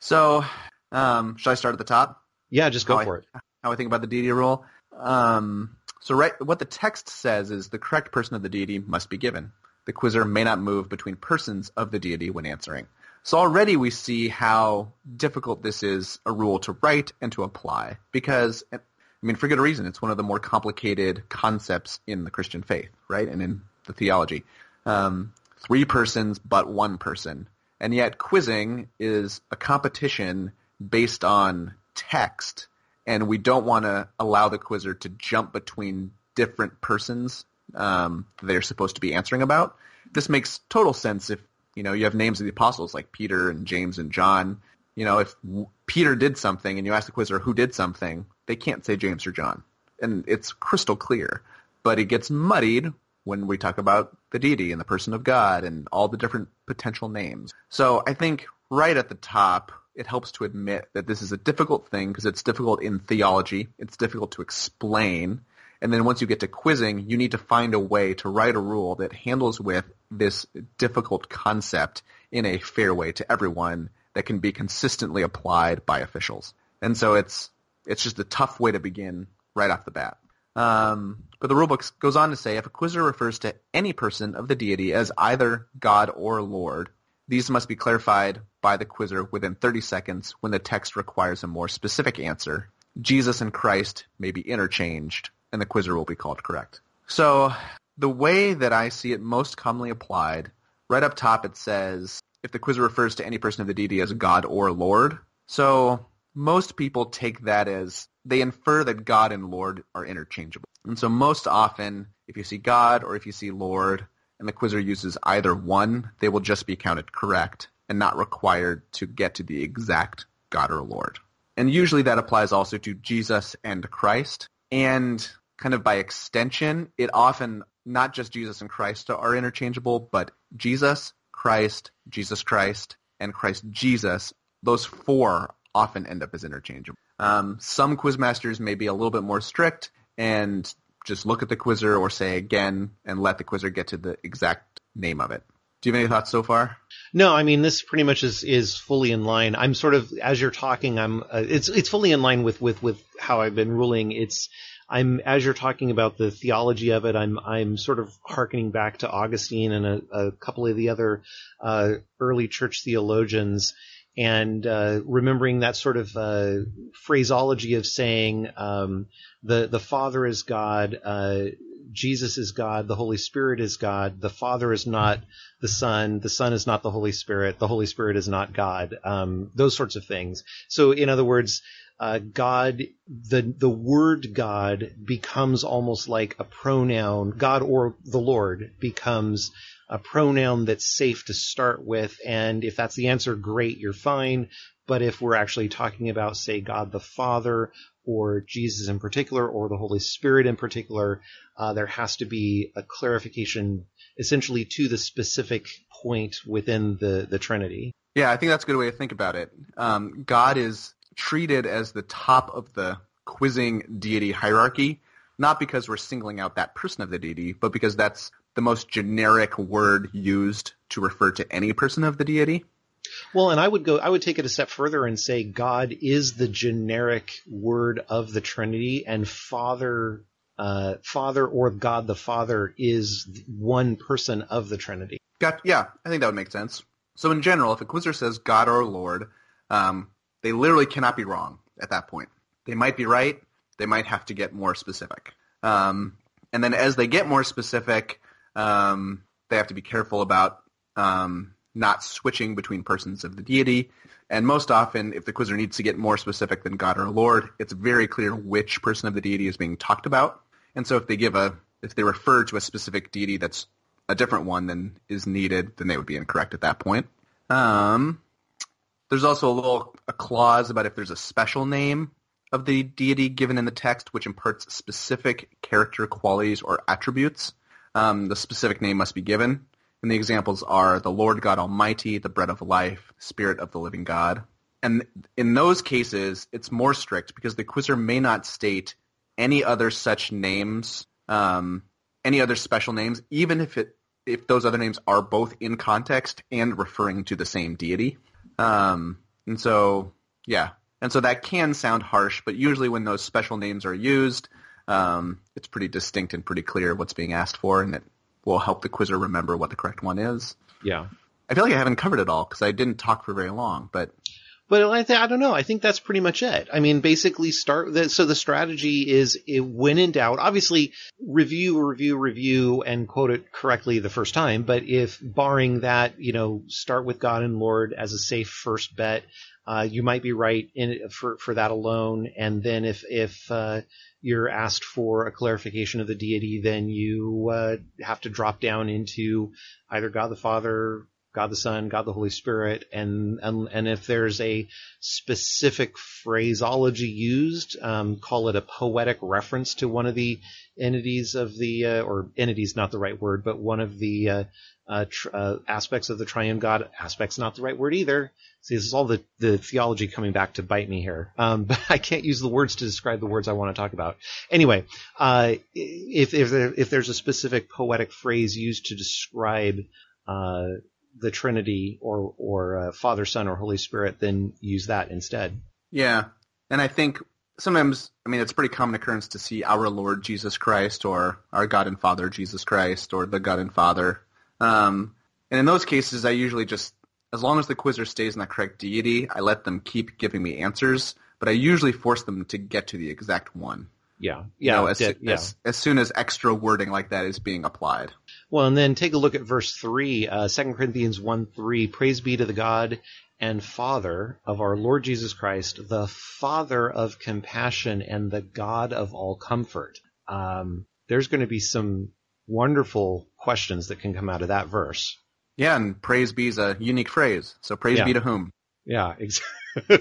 So, um, should I start at the top? Yeah, just go how for I, it. How I think about the deity rule. Um, so right, what the text says is the correct person of the deity must be given. The quizzer may not move between persons of the deity when answering. So already we see how difficult this is a rule to write and to apply because, I mean, for good reason, it's one of the more complicated concepts in the Christian faith, right, and in the theology. Um, three persons but one person. And yet quizzing is a competition based on text, and we don't want to allow the quizzer to jump between different persons um, they're supposed to be answering about. This makes total sense if you know you have names of the apostles like Peter and James and John. You know, if Peter did something and you ask the quizzer who did something, they can't say James or John, and it's crystal clear. But it gets muddied when we talk about the deity and the person of God and all the different potential names. So I think right at the top, it helps to admit that this is a difficult thing because it's difficult in theology. It's difficult to explain. And then once you get to quizzing, you need to find a way to write a rule that handles with this difficult concept in a fair way to everyone that can be consistently applied by officials. And so it's it's just a tough way to begin right off the bat. Um, but the rulebook goes on to say if a quizzer refers to any person of the deity as either God or Lord, these must be clarified by the quizzer within 30 seconds when the text requires a more specific answer. Jesus and Christ may be interchanged, and the quizzer will be called correct. So the way that I see it most commonly applied, right up top it says if the quizzer refers to any person of the deity as God or Lord. So most people take that as they infer that God and Lord are interchangeable. And so most often, if you see God or if you see Lord, and the quizzer uses either one, they will just be counted correct and not required to get to the exact God or Lord. And usually that applies also to Jesus and Christ. And kind of by extension, it often, not just Jesus and Christ are interchangeable, but Jesus, Christ, Jesus Christ, and Christ Jesus, those four often end up as interchangeable. Um, some quizmasters may be a little bit more strict and just look at the quizzer or say again and let the quizzer get to the exact name of it. Do you have any thoughts so far? No, I mean this pretty much is is fully in line. I'm sort of as you're talking, I'm uh, it's it's fully in line with with with how I've been ruling. It's I'm as you're talking about the theology of it, I'm I'm sort of harkening back to Augustine and a, a couple of the other uh, early church theologians and uh, remembering that sort of uh, phraseology of saying um, the the Father is God, uh, Jesus is God, the Holy Spirit is God, the Father is not the Son, the Son is not the Holy Spirit, the Holy Spirit is not God. Um, those sorts of things. So, in other words. Uh, God, the the word God becomes almost like a pronoun. God or the Lord becomes a pronoun that's safe to start with. And if that's the answer, great, you're fine. But if we're actually talking about, say, God the Father or Jesus in particular or the Holy Spirit in particular, uh, there has to be a clarification essentially to the specific point within the, the Trinity. Yeah, I think that's a good way to think about it. Um, God is treated as the top of the quizzing deity hierarchy, not because we're singling out that person of the deity, but because that's the most generic word used to refer to any person of the deity. Well, and I would go, I would take it a step further and say God is the generic word of the Trinity, and Father, uh, Father or God the Father is one person of the Trinity. Got, yeah, I think that would make sense. So in general, if a quizzer says God or Lord, um, they literally cannot be wrong at that point. They might be right. They might have to get more specific. Um, and then as they get more specific, um, they have to be careful about um, not switching between persons of the deity. And most often, if the quizzer needs to get more specific than God or Lord, it's very clear which person of the deity is being talked about. And so if they give a, if they refer to a specific deity that's a different one than is needed, then they would be incorrect at that point. Um, there's also a little a clause about if there's a special name of the deity given in the text which imparts specific character qualities or attributes um, the specific name must be given. And the examples are the Lord God Almighty, the bread of life, spirit of the living God. And in those cases, it's more strict because the quizzer may not state any other such names, um, any other special names, even if it if those other names are both in context and referring to the same deity. Um, and so, yeah, and so that can sound harsh, but usually when those special names are used, um, it's pretty distinct and pretty clear what's being asked for, and it will help the quizzer remember what the correct one is. Yeah. I feel like I haven't covered it all because I didn't talk for very long, but But I, th- I don't know. I think that's pretty much it. I mean, basically start the, so the strategy is it, when in doubt, obviously review, review, review and quote it correctly the first time. But if barring that, you know, start with God and Lord as a safe first bet. Uh, you might be right in for, for that alone. And then if, if, uh, you're asked for a clarification of the deity, then you, uh, have to drop down into either God the Father, God the Son, God the Holy Spirit, and and, and if there's a specific phraseology used, um, call it a poetic reference to one of the entities of the uh, or entities not the right word, but one of the uh, tr- uh, aspects of the triune God. Aspects not the right word either. See, this is all the, the theology coming back to bite me here. Um, but I can't use the words to describe the words I want to talk about. Anyway, uh, if if, there, if there's a specific poetic phrase used to describe uh, the Trinity or or uh, Father, Son, or Holy Spirit, then use that instead. Yeah, and I think sometimes, I mean, it's pretty common occurrence to see our Lord Jesus Christ or our God and Father Jesus Christ or the God and Father. Um, and in those cases, I usually just, as long as the quizzer stays in the correct deity, I let them keep giving me answers, but I usually force them to get to the exact one. Yeah, You yeah, know, as, yeah. as, as soon as extra wording like that is being applied. Well, and then take a look at verse 3, uh, 2 Corinthians 1 3. Praise be to the God and Father of our Lord Jesus Christ, the Father of compassion and the God of all comfort. Um, there's going to be some wonderful questions that can come out of that verse. Yeah, and praise be is a unique phrase. So praise Yeah. be to whom? Yeah, exactly.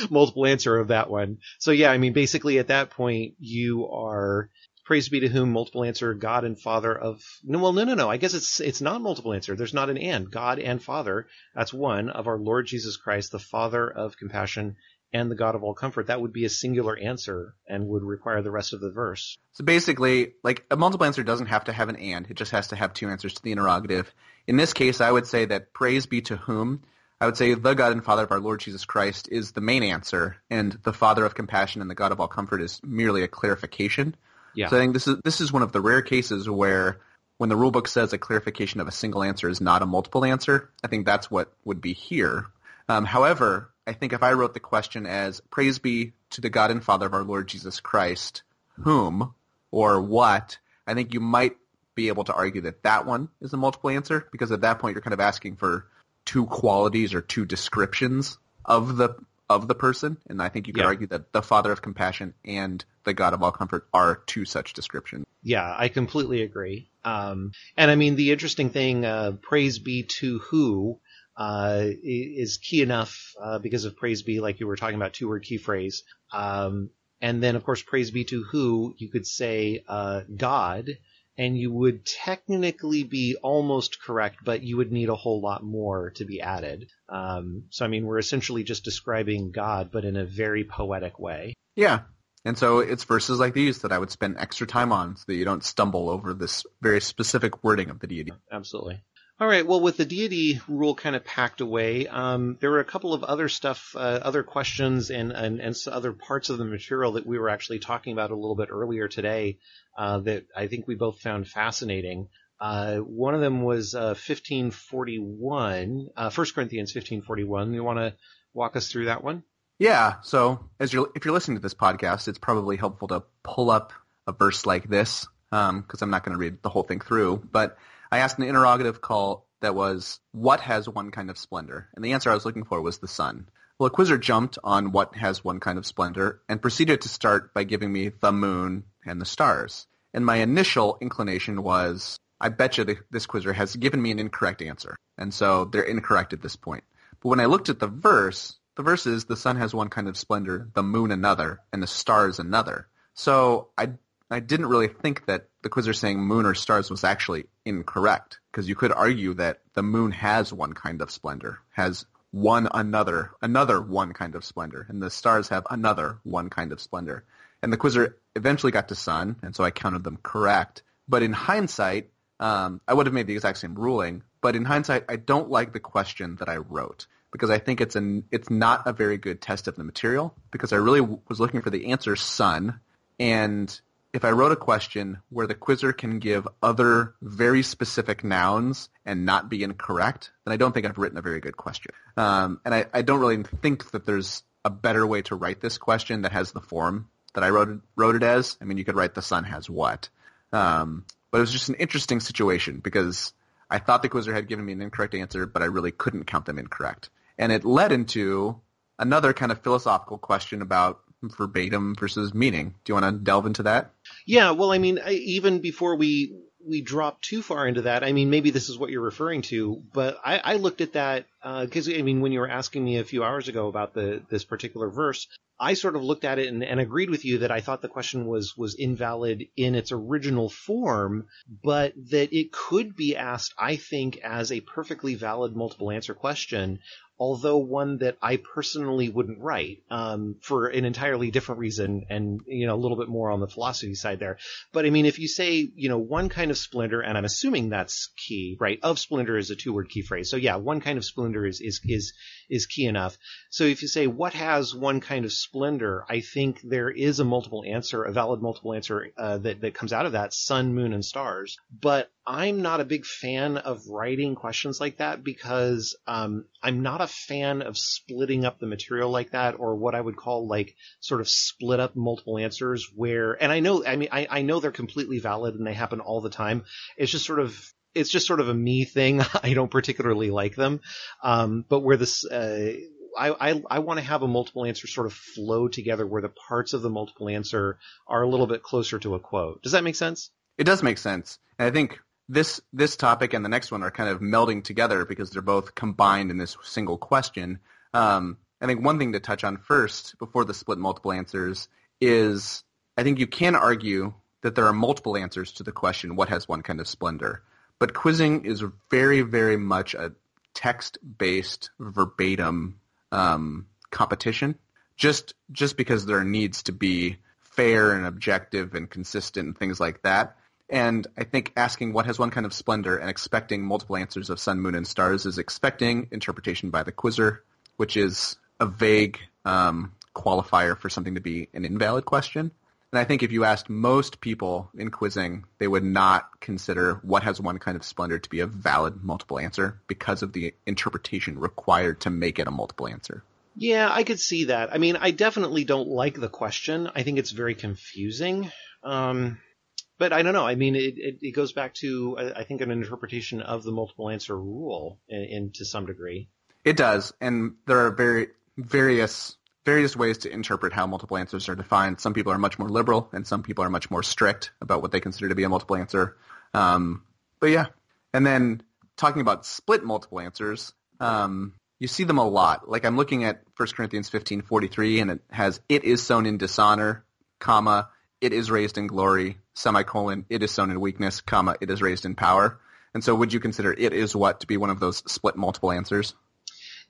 Multiple answer of that one. So yeah, I mean, basically at that point you are praise be to whom multiple answer God and Father of no, well, no, no, no. I guess it's it's not multiple answer. There's not an and God and Father. That's one of our Lord Jesus Christ, the Father of compassion and the God of all comfort. That would be a singular answer and would require the rest of the verse. So basically, like a multiple answer doesn't have to have an and; it just has to have two answers to the interrogative. In this case, I would say that praise be to whom. I would say the God and Father of our Lord Jesus Christ is the main answer, and the Father of compassion and the God of all comfort is merely a clarification. Yeah. So I think this is this is one of the rare cases where when the rulebook says a clarification of a single answer is not a multiple answer, I think that's what would be here. Um, however, I think if I wrote the question as "Praise be to the God and Father of our Lord Jesus Christ, whom or what," I think you might be able to argue that that one is a multiple answer because at that point you're kind of asking for two qualities or two descriptions of the of the person, and I think you could Yeah. argue that the Father of compassion and the God of all comfort are two such descriptions. Yeah, I completely agree. Um, and I mean, the interesting thing, uh, praise be to who, uh, is key enough, uh, because of praise be, like you were talking about, two word key phrase. Um, and then of course, praise be to who, you could say, uh, God, and you would technically be almost correct, but you would need a whole lot more to be added. Um, so I mean, we're essentially just describing God, but in a very poetic way. Yeah. And so it's verses like these that I would spend extra time on so that you don't stumble over this very specific wording of the deity. absolutely. All right. Well, with the deity rule kind of packed away, um, there were a couple of other stuff, uh, other questions, and, and and other parts of the material that we were actually talking about a little bit earlier today uh, that I think we both found fascinating. Uh, one of them was uh, 1541, uh, 1 Corinthians 1541. You want to walk us through that one? Yeah. So as you're, if you're listening to this podcast, it's probably helpful to pull up a verse like this because I'm not going to read the whole thing through. But I asked an interrogative call that was, what has one kind of splendor? And the answer I was looking for was the sun. Well, a quizzer jumped on what has one kind of splendor and proceeded to start by giving me the moon and the stars. And my initial inclination was, I bet you this quizzer has given me an incorrect answer. And so they're incorrect at this point. But when I looked at the verse, the verse is the sun has one kind of splendor, the moon another, and the stars another. So I I didn't really think that the quizzer saying moon or stars was actually incorrect because you could argue that the moon has one kind of splendor, has one another, another one kind of splendor, and the stars have another one kind of splendor. And the quizzer eventually got to sun, and so I counted them correct. But in hindsight, um, I would have made the exact same ruling. But in hindsight, I don't like the question that I wrote because I think it's an it's not a very good test of the material because I really was looking for the answer sun, and if I wrote a question where the quizzer can give other very specific nouns and not be incorrect, then I don't think I've written a very good question. Um, and I, I don't really think that there's a better way to write this question that has the form that I wrote wrote it as. I mean, you could write the sun has what. Um, but it was just an interesting situation because I thought the quizzer had given me an incorrect answer, but I really couldn't count them incorrect. And it led into another kind of philosophical question about verbatim versus meaning. Do you want to delve into that? Yeah, well, I mean, I, even before we we drop too far into that, I mean, maybe this is what you're referring to, but I, I looked at that because uh, I mean, when you were asking me a few hours ago about the this particular verse, I sort of looked at it and, and, agreed with you that I thought the question was was invalid in its original form, but that it could be asked, I think, as a perfectly valid multiple answer question although one that I personally wouldn't write um, for an entirely different reason, and you know a little bit more on the philosophy side there. But I mean, if you say you know one kind of splinter, and I'm assuming that's key, right? Of splinter is a two-word key phrase, so yeah, one kind of splinter is is is is key enough. So if you say what has one kind of splendor, I think there is a multiple answer, a valid multiple answer uh, that that comes out of that: sun, moon, and stars. But I'm not a big fan of writing questions like that because um, I'm not a fan of splitting up the material like that, or what I would call like sort of split up multiple answers. Where, and I know, I mean, I, I know they're completely valid and they happen all the time. It's just sort of it's just sort of a me thing. I don't particularly like them, um, but where this. Uh, I, I, I want to have a multiple answer sort of flow together where the parts of the multiple answer are a little bit closer to a quote. Does that make sense? It does make sense. And I think this this topic and the next one are kind of melding together because they're both combined in this single question. Um, I think one thing to touch on first before the split multiple answers is I think you can argue that there are multiple answers to the question what has one kind of splendor, but quizzing is very very much a text based verbatim um, competition. Just just because there needs to be fair and objective and consistent and things like that. And I think asking what has one kind of splendor and expecting multiple answers of sun, moon, and stars is expecting interpretation by the quizzer, which is a vague um, qualifier for something to be an invalid question. And I think if you asked most people in quizzing, they would not consider what has one kind of splendor to be a valid multiple answer because of the interpretation required to make it a multiple answer. Yeah, I could see that. I mean, I definitely don't like the question. I think it's very confusing. Um, but I don't know. I mean, it, it, it goes back to I think an interpretation of the multiple answer rule in, in, to some degree. It does, and there are very various various ways to interpret how multiple answers are defined. Some people are much more liberal, and some people are much more strict about what they consider to be a multiple answer. Um, but yeah, and then talking about split multiple answers, um, you see them a lot. Like I'm looking at 1 Corinthians 15:43, and it has "it is sown in dishonor," comma it is raised in glory, semicolon, it is sown in weakness, comma, it is raised in power. And so would you consider it is what to be one of those split multiple answers?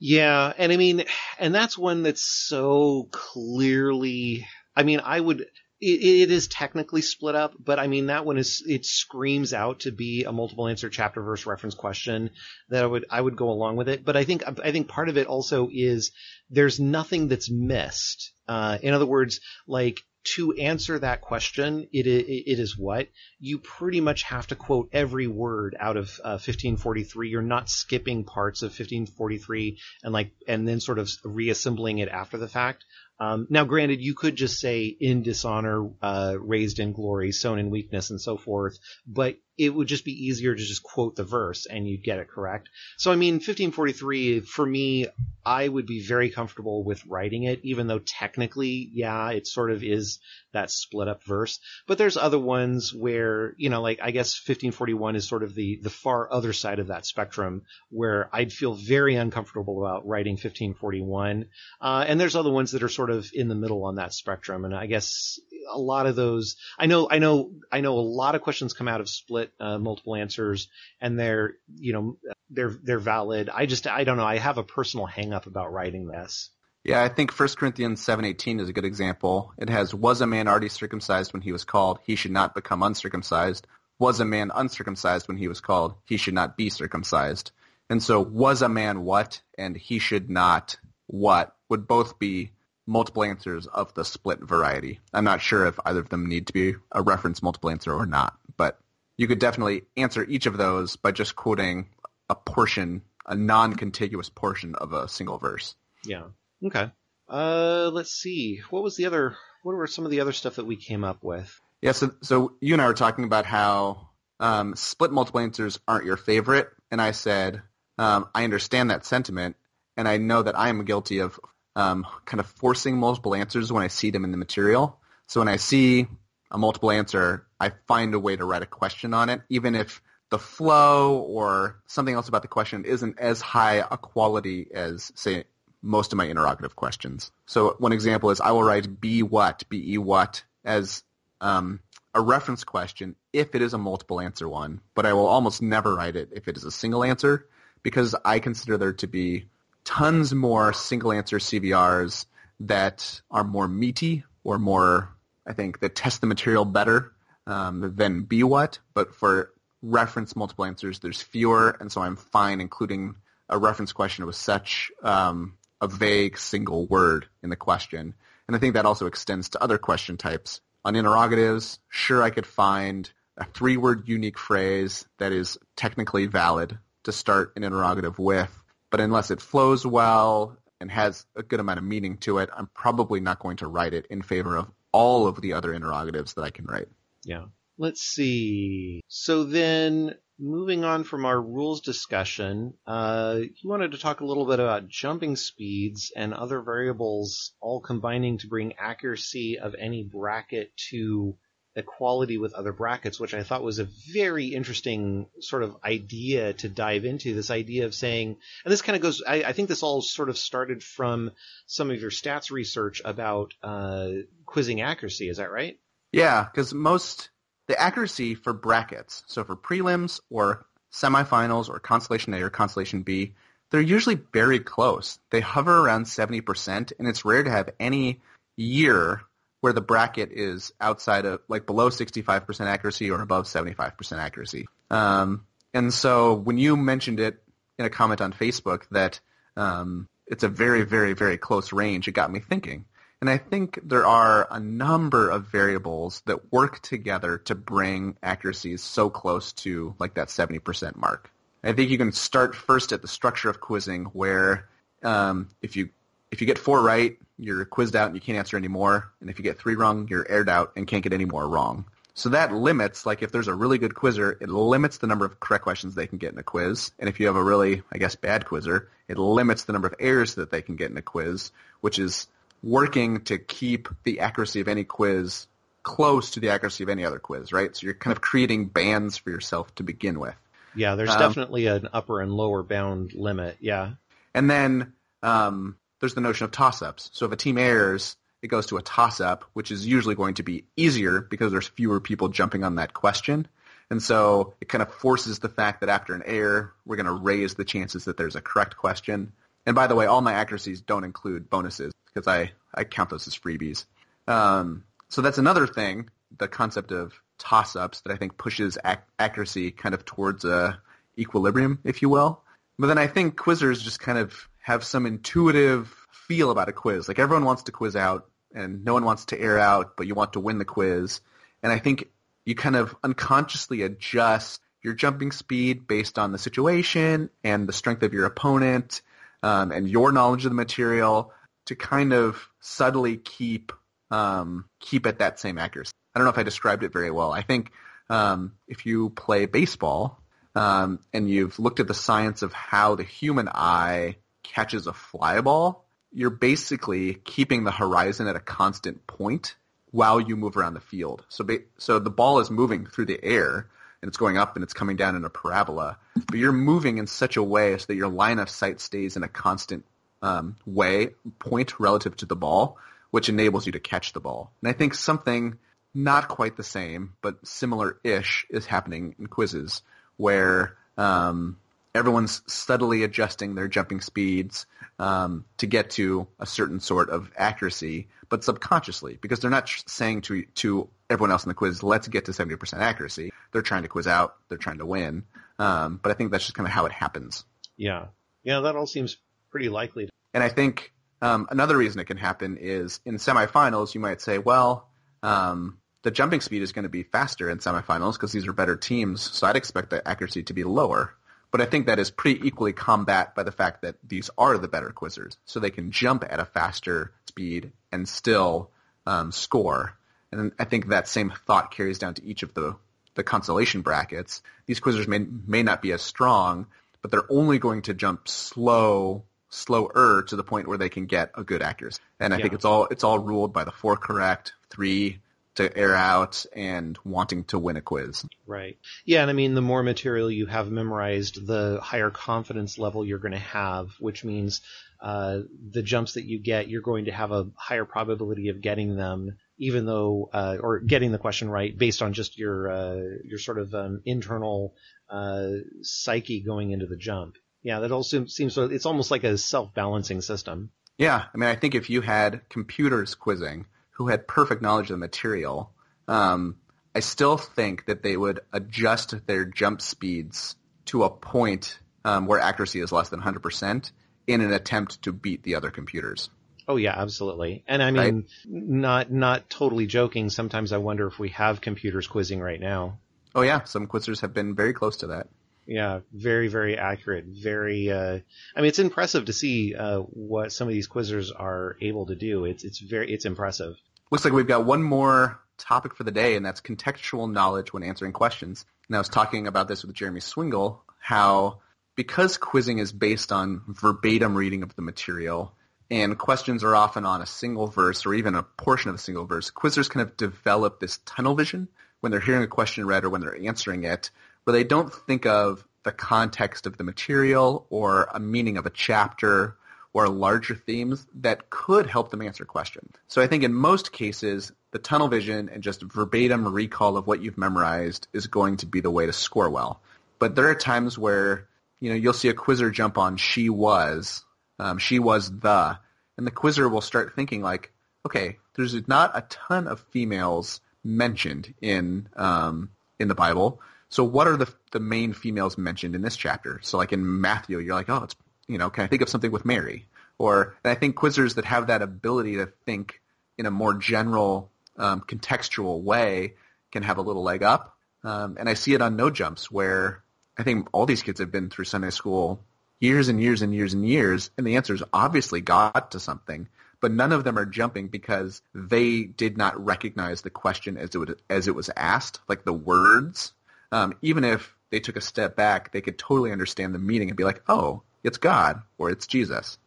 Yeah, and I mean, and that's one that's so clearly, I mean, I would, it, it is technically split up, but I mean, that one is, it screams out to be a multiple answer chapter verse reference question that I would, I would go along with it. But I think, I think part of it also is there's nothing that's missed. Uh, in other words, like, to answer that question, it, it, is what you pretty much have to quote every word out of uh, 1543. You're not skipping parts of 1543 and like and then sort of reassembling it after the fact. Um, now, granted, you could just say in dishonor, uh, raised in glory, sown in weakness, and so forth, but it would just be easier to just quote the verse and you'd get it correct. So, I mean, 1543, for me, I would be very comfortable with writing it, even though technically, yeah, it sort of is that split up verse. But there's other ones where, you know, like I guess 1541 is sort of the, the far other side of that spectrum where I'd feel very uncomfortable about writing 1541. Uh, and there's other ones that are sort of in the middle on that spectrum. And I guess a lot of those, I know, I know, I know a lot of questions come out of split, uh, multiple answers and they're, you know, they're, they're valid. I just, I don't know. I have a personal hang up about writing this. Yeah, I think 1 Corinthians 7:18 is a good example. It has was a man already circumcised when he was called, he should not become uncircumcised. Was a man uncircumcised when he was called, he should not be circumcised. And so was a man what and he should not what would both be multiple answers of the split variety. I'm not sure if either of them need to be a reference multiple answer or not, but you could definitely answer each of those by just quoting a portion, a non-contiguous portion of a single verse. Yeah. Okay. Uh, let's see. What was the other? What were some of the other stuff that we came up with? Yeah. So, so you and I were talking about how um, split multiple answers aren't your favorite, and I said um, I understand that sentiment, and I know that I am guilty of um, kind of forcing multiple answers when I see them in the material. So when I see a multiple answer, I find a way to write a question on it, even if the flow or something else about the question isn't as high a quality as, say, most of my interrogative questions. So one example is I will write be what, be what as um, a reference question if it is a multiple answer one, but I will almost never write it if it is a single answer because I consider there to be tons more single answer CVRs that are more meaty or more, I think, that test the material better um, than be what. But for reference multiple answers, there's fewer, and so I'm fine including a reference question with such um, a vague single word in the question. And I think that also extends to other question types. On interrogatives, sure I could find a three-word unique phrase that is technically valid to start an interrogative with, but unless it flows well and has a good amount of meaning to it, I'm probably not going to write it in favor of all of the other interrogatives that I can write. Yeah. Let's see. So then, moving on from our rules discussion, uh, you wanted to talk a little bit about jumping speeds and other variables all combining to bring accuracy of any bracket to equality with other brackets, which I thought was a very interesting sort of idea to dive into. This idea of saying, and this kind of goes, I, I think this all sort of started from some of your stats research about uh, quizzing accuracy. Is that right? Yeah, because most the accuracy for brackets, so for prelims or semifinals or consolation A or consolation B, they're usually very close. They hover around 70%, and it's rare to have any year where the bracket is outside of like below 65% accuracy or above 75% accuracy. Um, and so when you mentioned it in a comment on Facebook that um, it's a very, very, very close range, it got me thinking. And I think there are a number of variables that work together to bring accuracies so close to like that 70% mark. I think you can start first at the structure of quizzing where um, if you if you get four right, you're quizzed out and you can't answer anymore. And if you get three wrong, you're aired out and can't get any more wrong. So that limits, like if there's a really good quizzer, it limits the number of correct questions they can get in a quiz. And if you have a really, I guess, bad quizzer, it limits the number of errors that they can get in a quiz, which is working to keep the accuracy of any quiz close to the accuracy of any other quiz, right? So you're kind of creating bands for yourself to begin with. Yeah, there's um, definitely an upper and lower bound limit. Yeah. And then um, there's the notion of toss-ups. So if a team errs, it goes to a toss-up, which is usually going to be easier because there's fewer people jumping on that question. And so it kind of forces the fact that after an error, we're going to raise the chances that there's a correct question. And by the way, all my accuracies don't include bonuses because I, I count those as freebies. Um, so that's another thing, the concept of toss-ups that I think pushes ac- accuracy kind of towards a equilibrium, if you will. But then I think quizzers just kind of have some intuitive feel about a quiz. Like everyone wants to quiz out and no one wants to air out, but you want to win the quiz. And I think you kind of unconsciously adjust your jumping speed based on the situation and the strength of your opponent um, and your knowledge of the material to kind of subtly keep um, keep at that same accuracy. I don't know if I described it very well. I think um, if you play baseball um, and you've looked at the science of how the human eye catches a fly ball, you're basically keeping the horizon at a constant point while you move around the field. So, ba- so the ball is moving through the air and it's going up and it's coming down in a parabola, but you're moving in such a way so that your line of sight stays in a constant um, way, point relative to the ball, which enables you to catch the ball. And I think something not quite the same, but similar-ish is happening in quizzes where um, everyone's steadily adjusting their jumping speeds um, to get to a certain sort of accuracy, but subconsciously, because they're not saying to to everyone else in the quiz, "Let's get to seventy percent accuracy." They're trying to quiz out. They're trying to win. Um, but I think that's just kind of how it happens. Yeah, yeah, that all seems pretty likely. And I think Um, another reason it can happen is in semifinals, you might say, well, um, the jumping speed is going to be faster in semifinals because these are better teams, so I'd expect the accuracy to be lower. But I think that is pretty equally combat by the fact that these are the better quizzers, so they can jump at a faster speed and still um, score. And I think that same thought carries down to each of the, the consolation brackets. These quizzers may may not be as strong, but they're only going to jump slow slower to the point where they can get a good accuracy. And I yeah. think it's all it's all ruled by the four correct, three to air out and wanting to win a quiz. Right. Yeah, and I mean the more material you have memorized, the higher confidence level you're going to have, which means uh, the jumps that you get, you're going to have a higher probability of getting them, even though uh, or getting the question right based on just your uh, your sort of um, internal uh, psyche going into the jump. Yeah, that also seems so. It's almost like a self balancing system. Yeah, I mean, I think if you had computers quizzing who had perfect knowledge of the material, um, I still think that they would adjust their jump speeds to a point um, where accuracy is less than 100% in an attempt to beat the other computers. Oh yeah, absolutely. And I mean, right? not not totally joking. Sometimes I wonder if we have computers quizzing right now. Oh yeah, some quizzers have been very close to that. Yeah, very very accurate. Very. Uh, I mean, it's impressive to see uh, what some of these quizzers are able to do. It's it's very it's impressive. Looks like we've got one more topic for the day, and that's contextual knowledge when answering questions. And I was talking about this with Jeremy Swingle, how because quizzing is based on verbatim reading of the material, and questions are often on a single verse or even a portion of a single verse, quizzers kind of develop this tunnel vision when they're hearing a question read or when they're answering it, where they don't think of the context of the material or a meaning of a chapter or larger themes that could help them answer questions. So I think in most cases, the tunnel vision and just verbatim recall of what you've memorized is going to be the way to score well. But there are times where, you know, you'll see a quizzer jump on she was, um, she was the, and the quizzer will start thinking like, okay, there's not a ton of females mentioned in, um, in the Bible. So what are the, the main females mentioned in this chapter? So like in Matthew, you're like, oh, it's you know, can I think of something with Mary? Or I think quizzers that have that ability to think in a more general, um, contextual way can have a little leg up. Um, and I see it on no jumps where I think all these kids have been through Sunday school years and years and years and years, and the answers obviously got to something, but none of them are jumping because they did not recognize the question as it would, as it was asked, like the words. Um, even if they took a step back, they could totally understand the meaning and be like, "Oh, it's God or it's Jesus.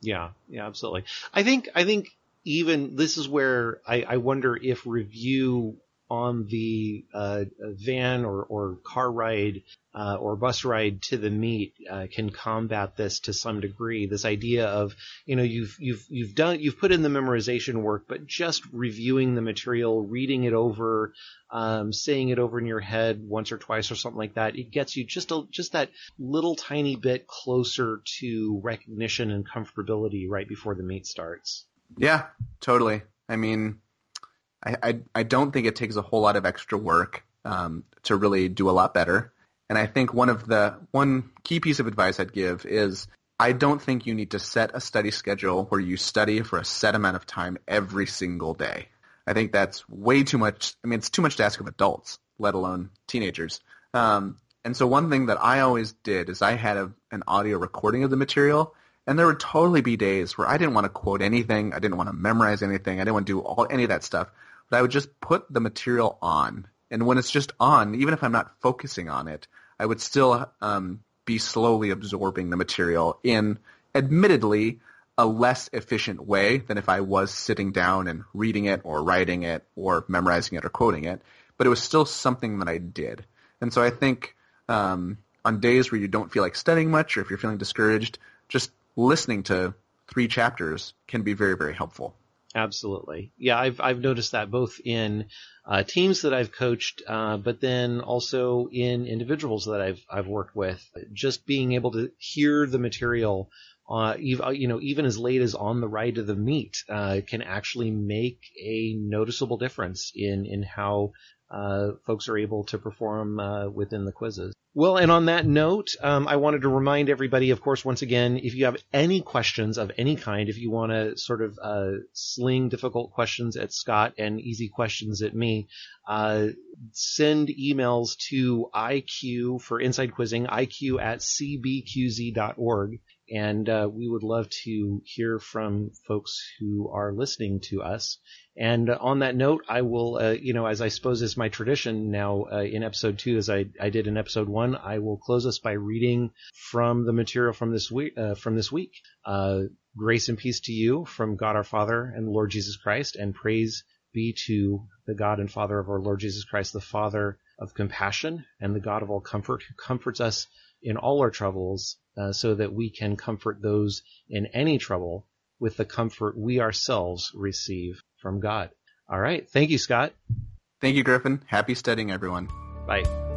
Yeah, yeah, absolutely. I think I think even this is where I, I wonder if review on the uh, van or, or car ride uh, or bus ride to the meet uh, can combat this to some degree. This idea of you know you've you've you've done you've put in the memorization work, but just reviewing the material, reading it over, um, saying it over in your head once or twice or something like that, it gets you just a, just that little tiny bit closer to recognition and comfortability right before the meet starts. Yeah, totally. I mean, I, I, I don't think it takes a whole lot of extra work um, to really do a lot better. And I think one of the one key piece of advice I'd give is I don't think you need to set a study schedule where you study for a set amount of time every single day. I think that's way too much. I mean, it's too much to ask of adults, let alone teenagers. Um, and so one thing that I always did is I had a, an audio recording of the material, and there would totally be days where I didn't want to quote anything, I didn't want to memorize anything, I didn't want to do all any of that stuff I would just put the material on. And when it's just on, even if I'm not focusing on it, I would still um, be slowly absorbing the material in, admittedly, a less efficient way than if I was sitting down and reading it or writing it or memorizing it or quoting it. But it was still something that I did. And so I think um, on days where you don't feel like studying much or if you're feeling discouraged, just listening to three chapters can be very, very helpful. Absolutely. Yeah, I've I've noticed that both in uh, teams that I've coached, uh, but then also in individuals that I've I've worked with. Just being able to hear the material, uh, even, you know, even as late as on the ride to the meet, uh, can actually make a noticeable difference in in how uh, folks are able to perform uh, within the quizzes. Well, and on that note, um, I wanted to remind everybody, of course, once again, if you have any questions of any kind, if you want to sort of uh, sling difficult questions at Scott and easy questions at me, uh, send emails to IQ for inside quizzing, IQ at cbqz.org. And uh, we would love to hear from folks who are listening to us. And on that note, I will, uh, you know, as I suppose is my tradition now uh, in episode two, as I, I did in episode one, I will close us by reading from the material from this week. Uh, from this week, uh, grace and peace to you from God our Father and Lord Jesus Christ, and praise be to the God and Father of our Lord Jesus Christ, the Father of compassion and the God of all comfort, who comforts us in all our troubles, uh, so that we can comfort those in any trouble with the comfort we ourselves receive from God. All right. Thank you, Scott. Thank you, Gryphon. Happy studying, everyone. Bye.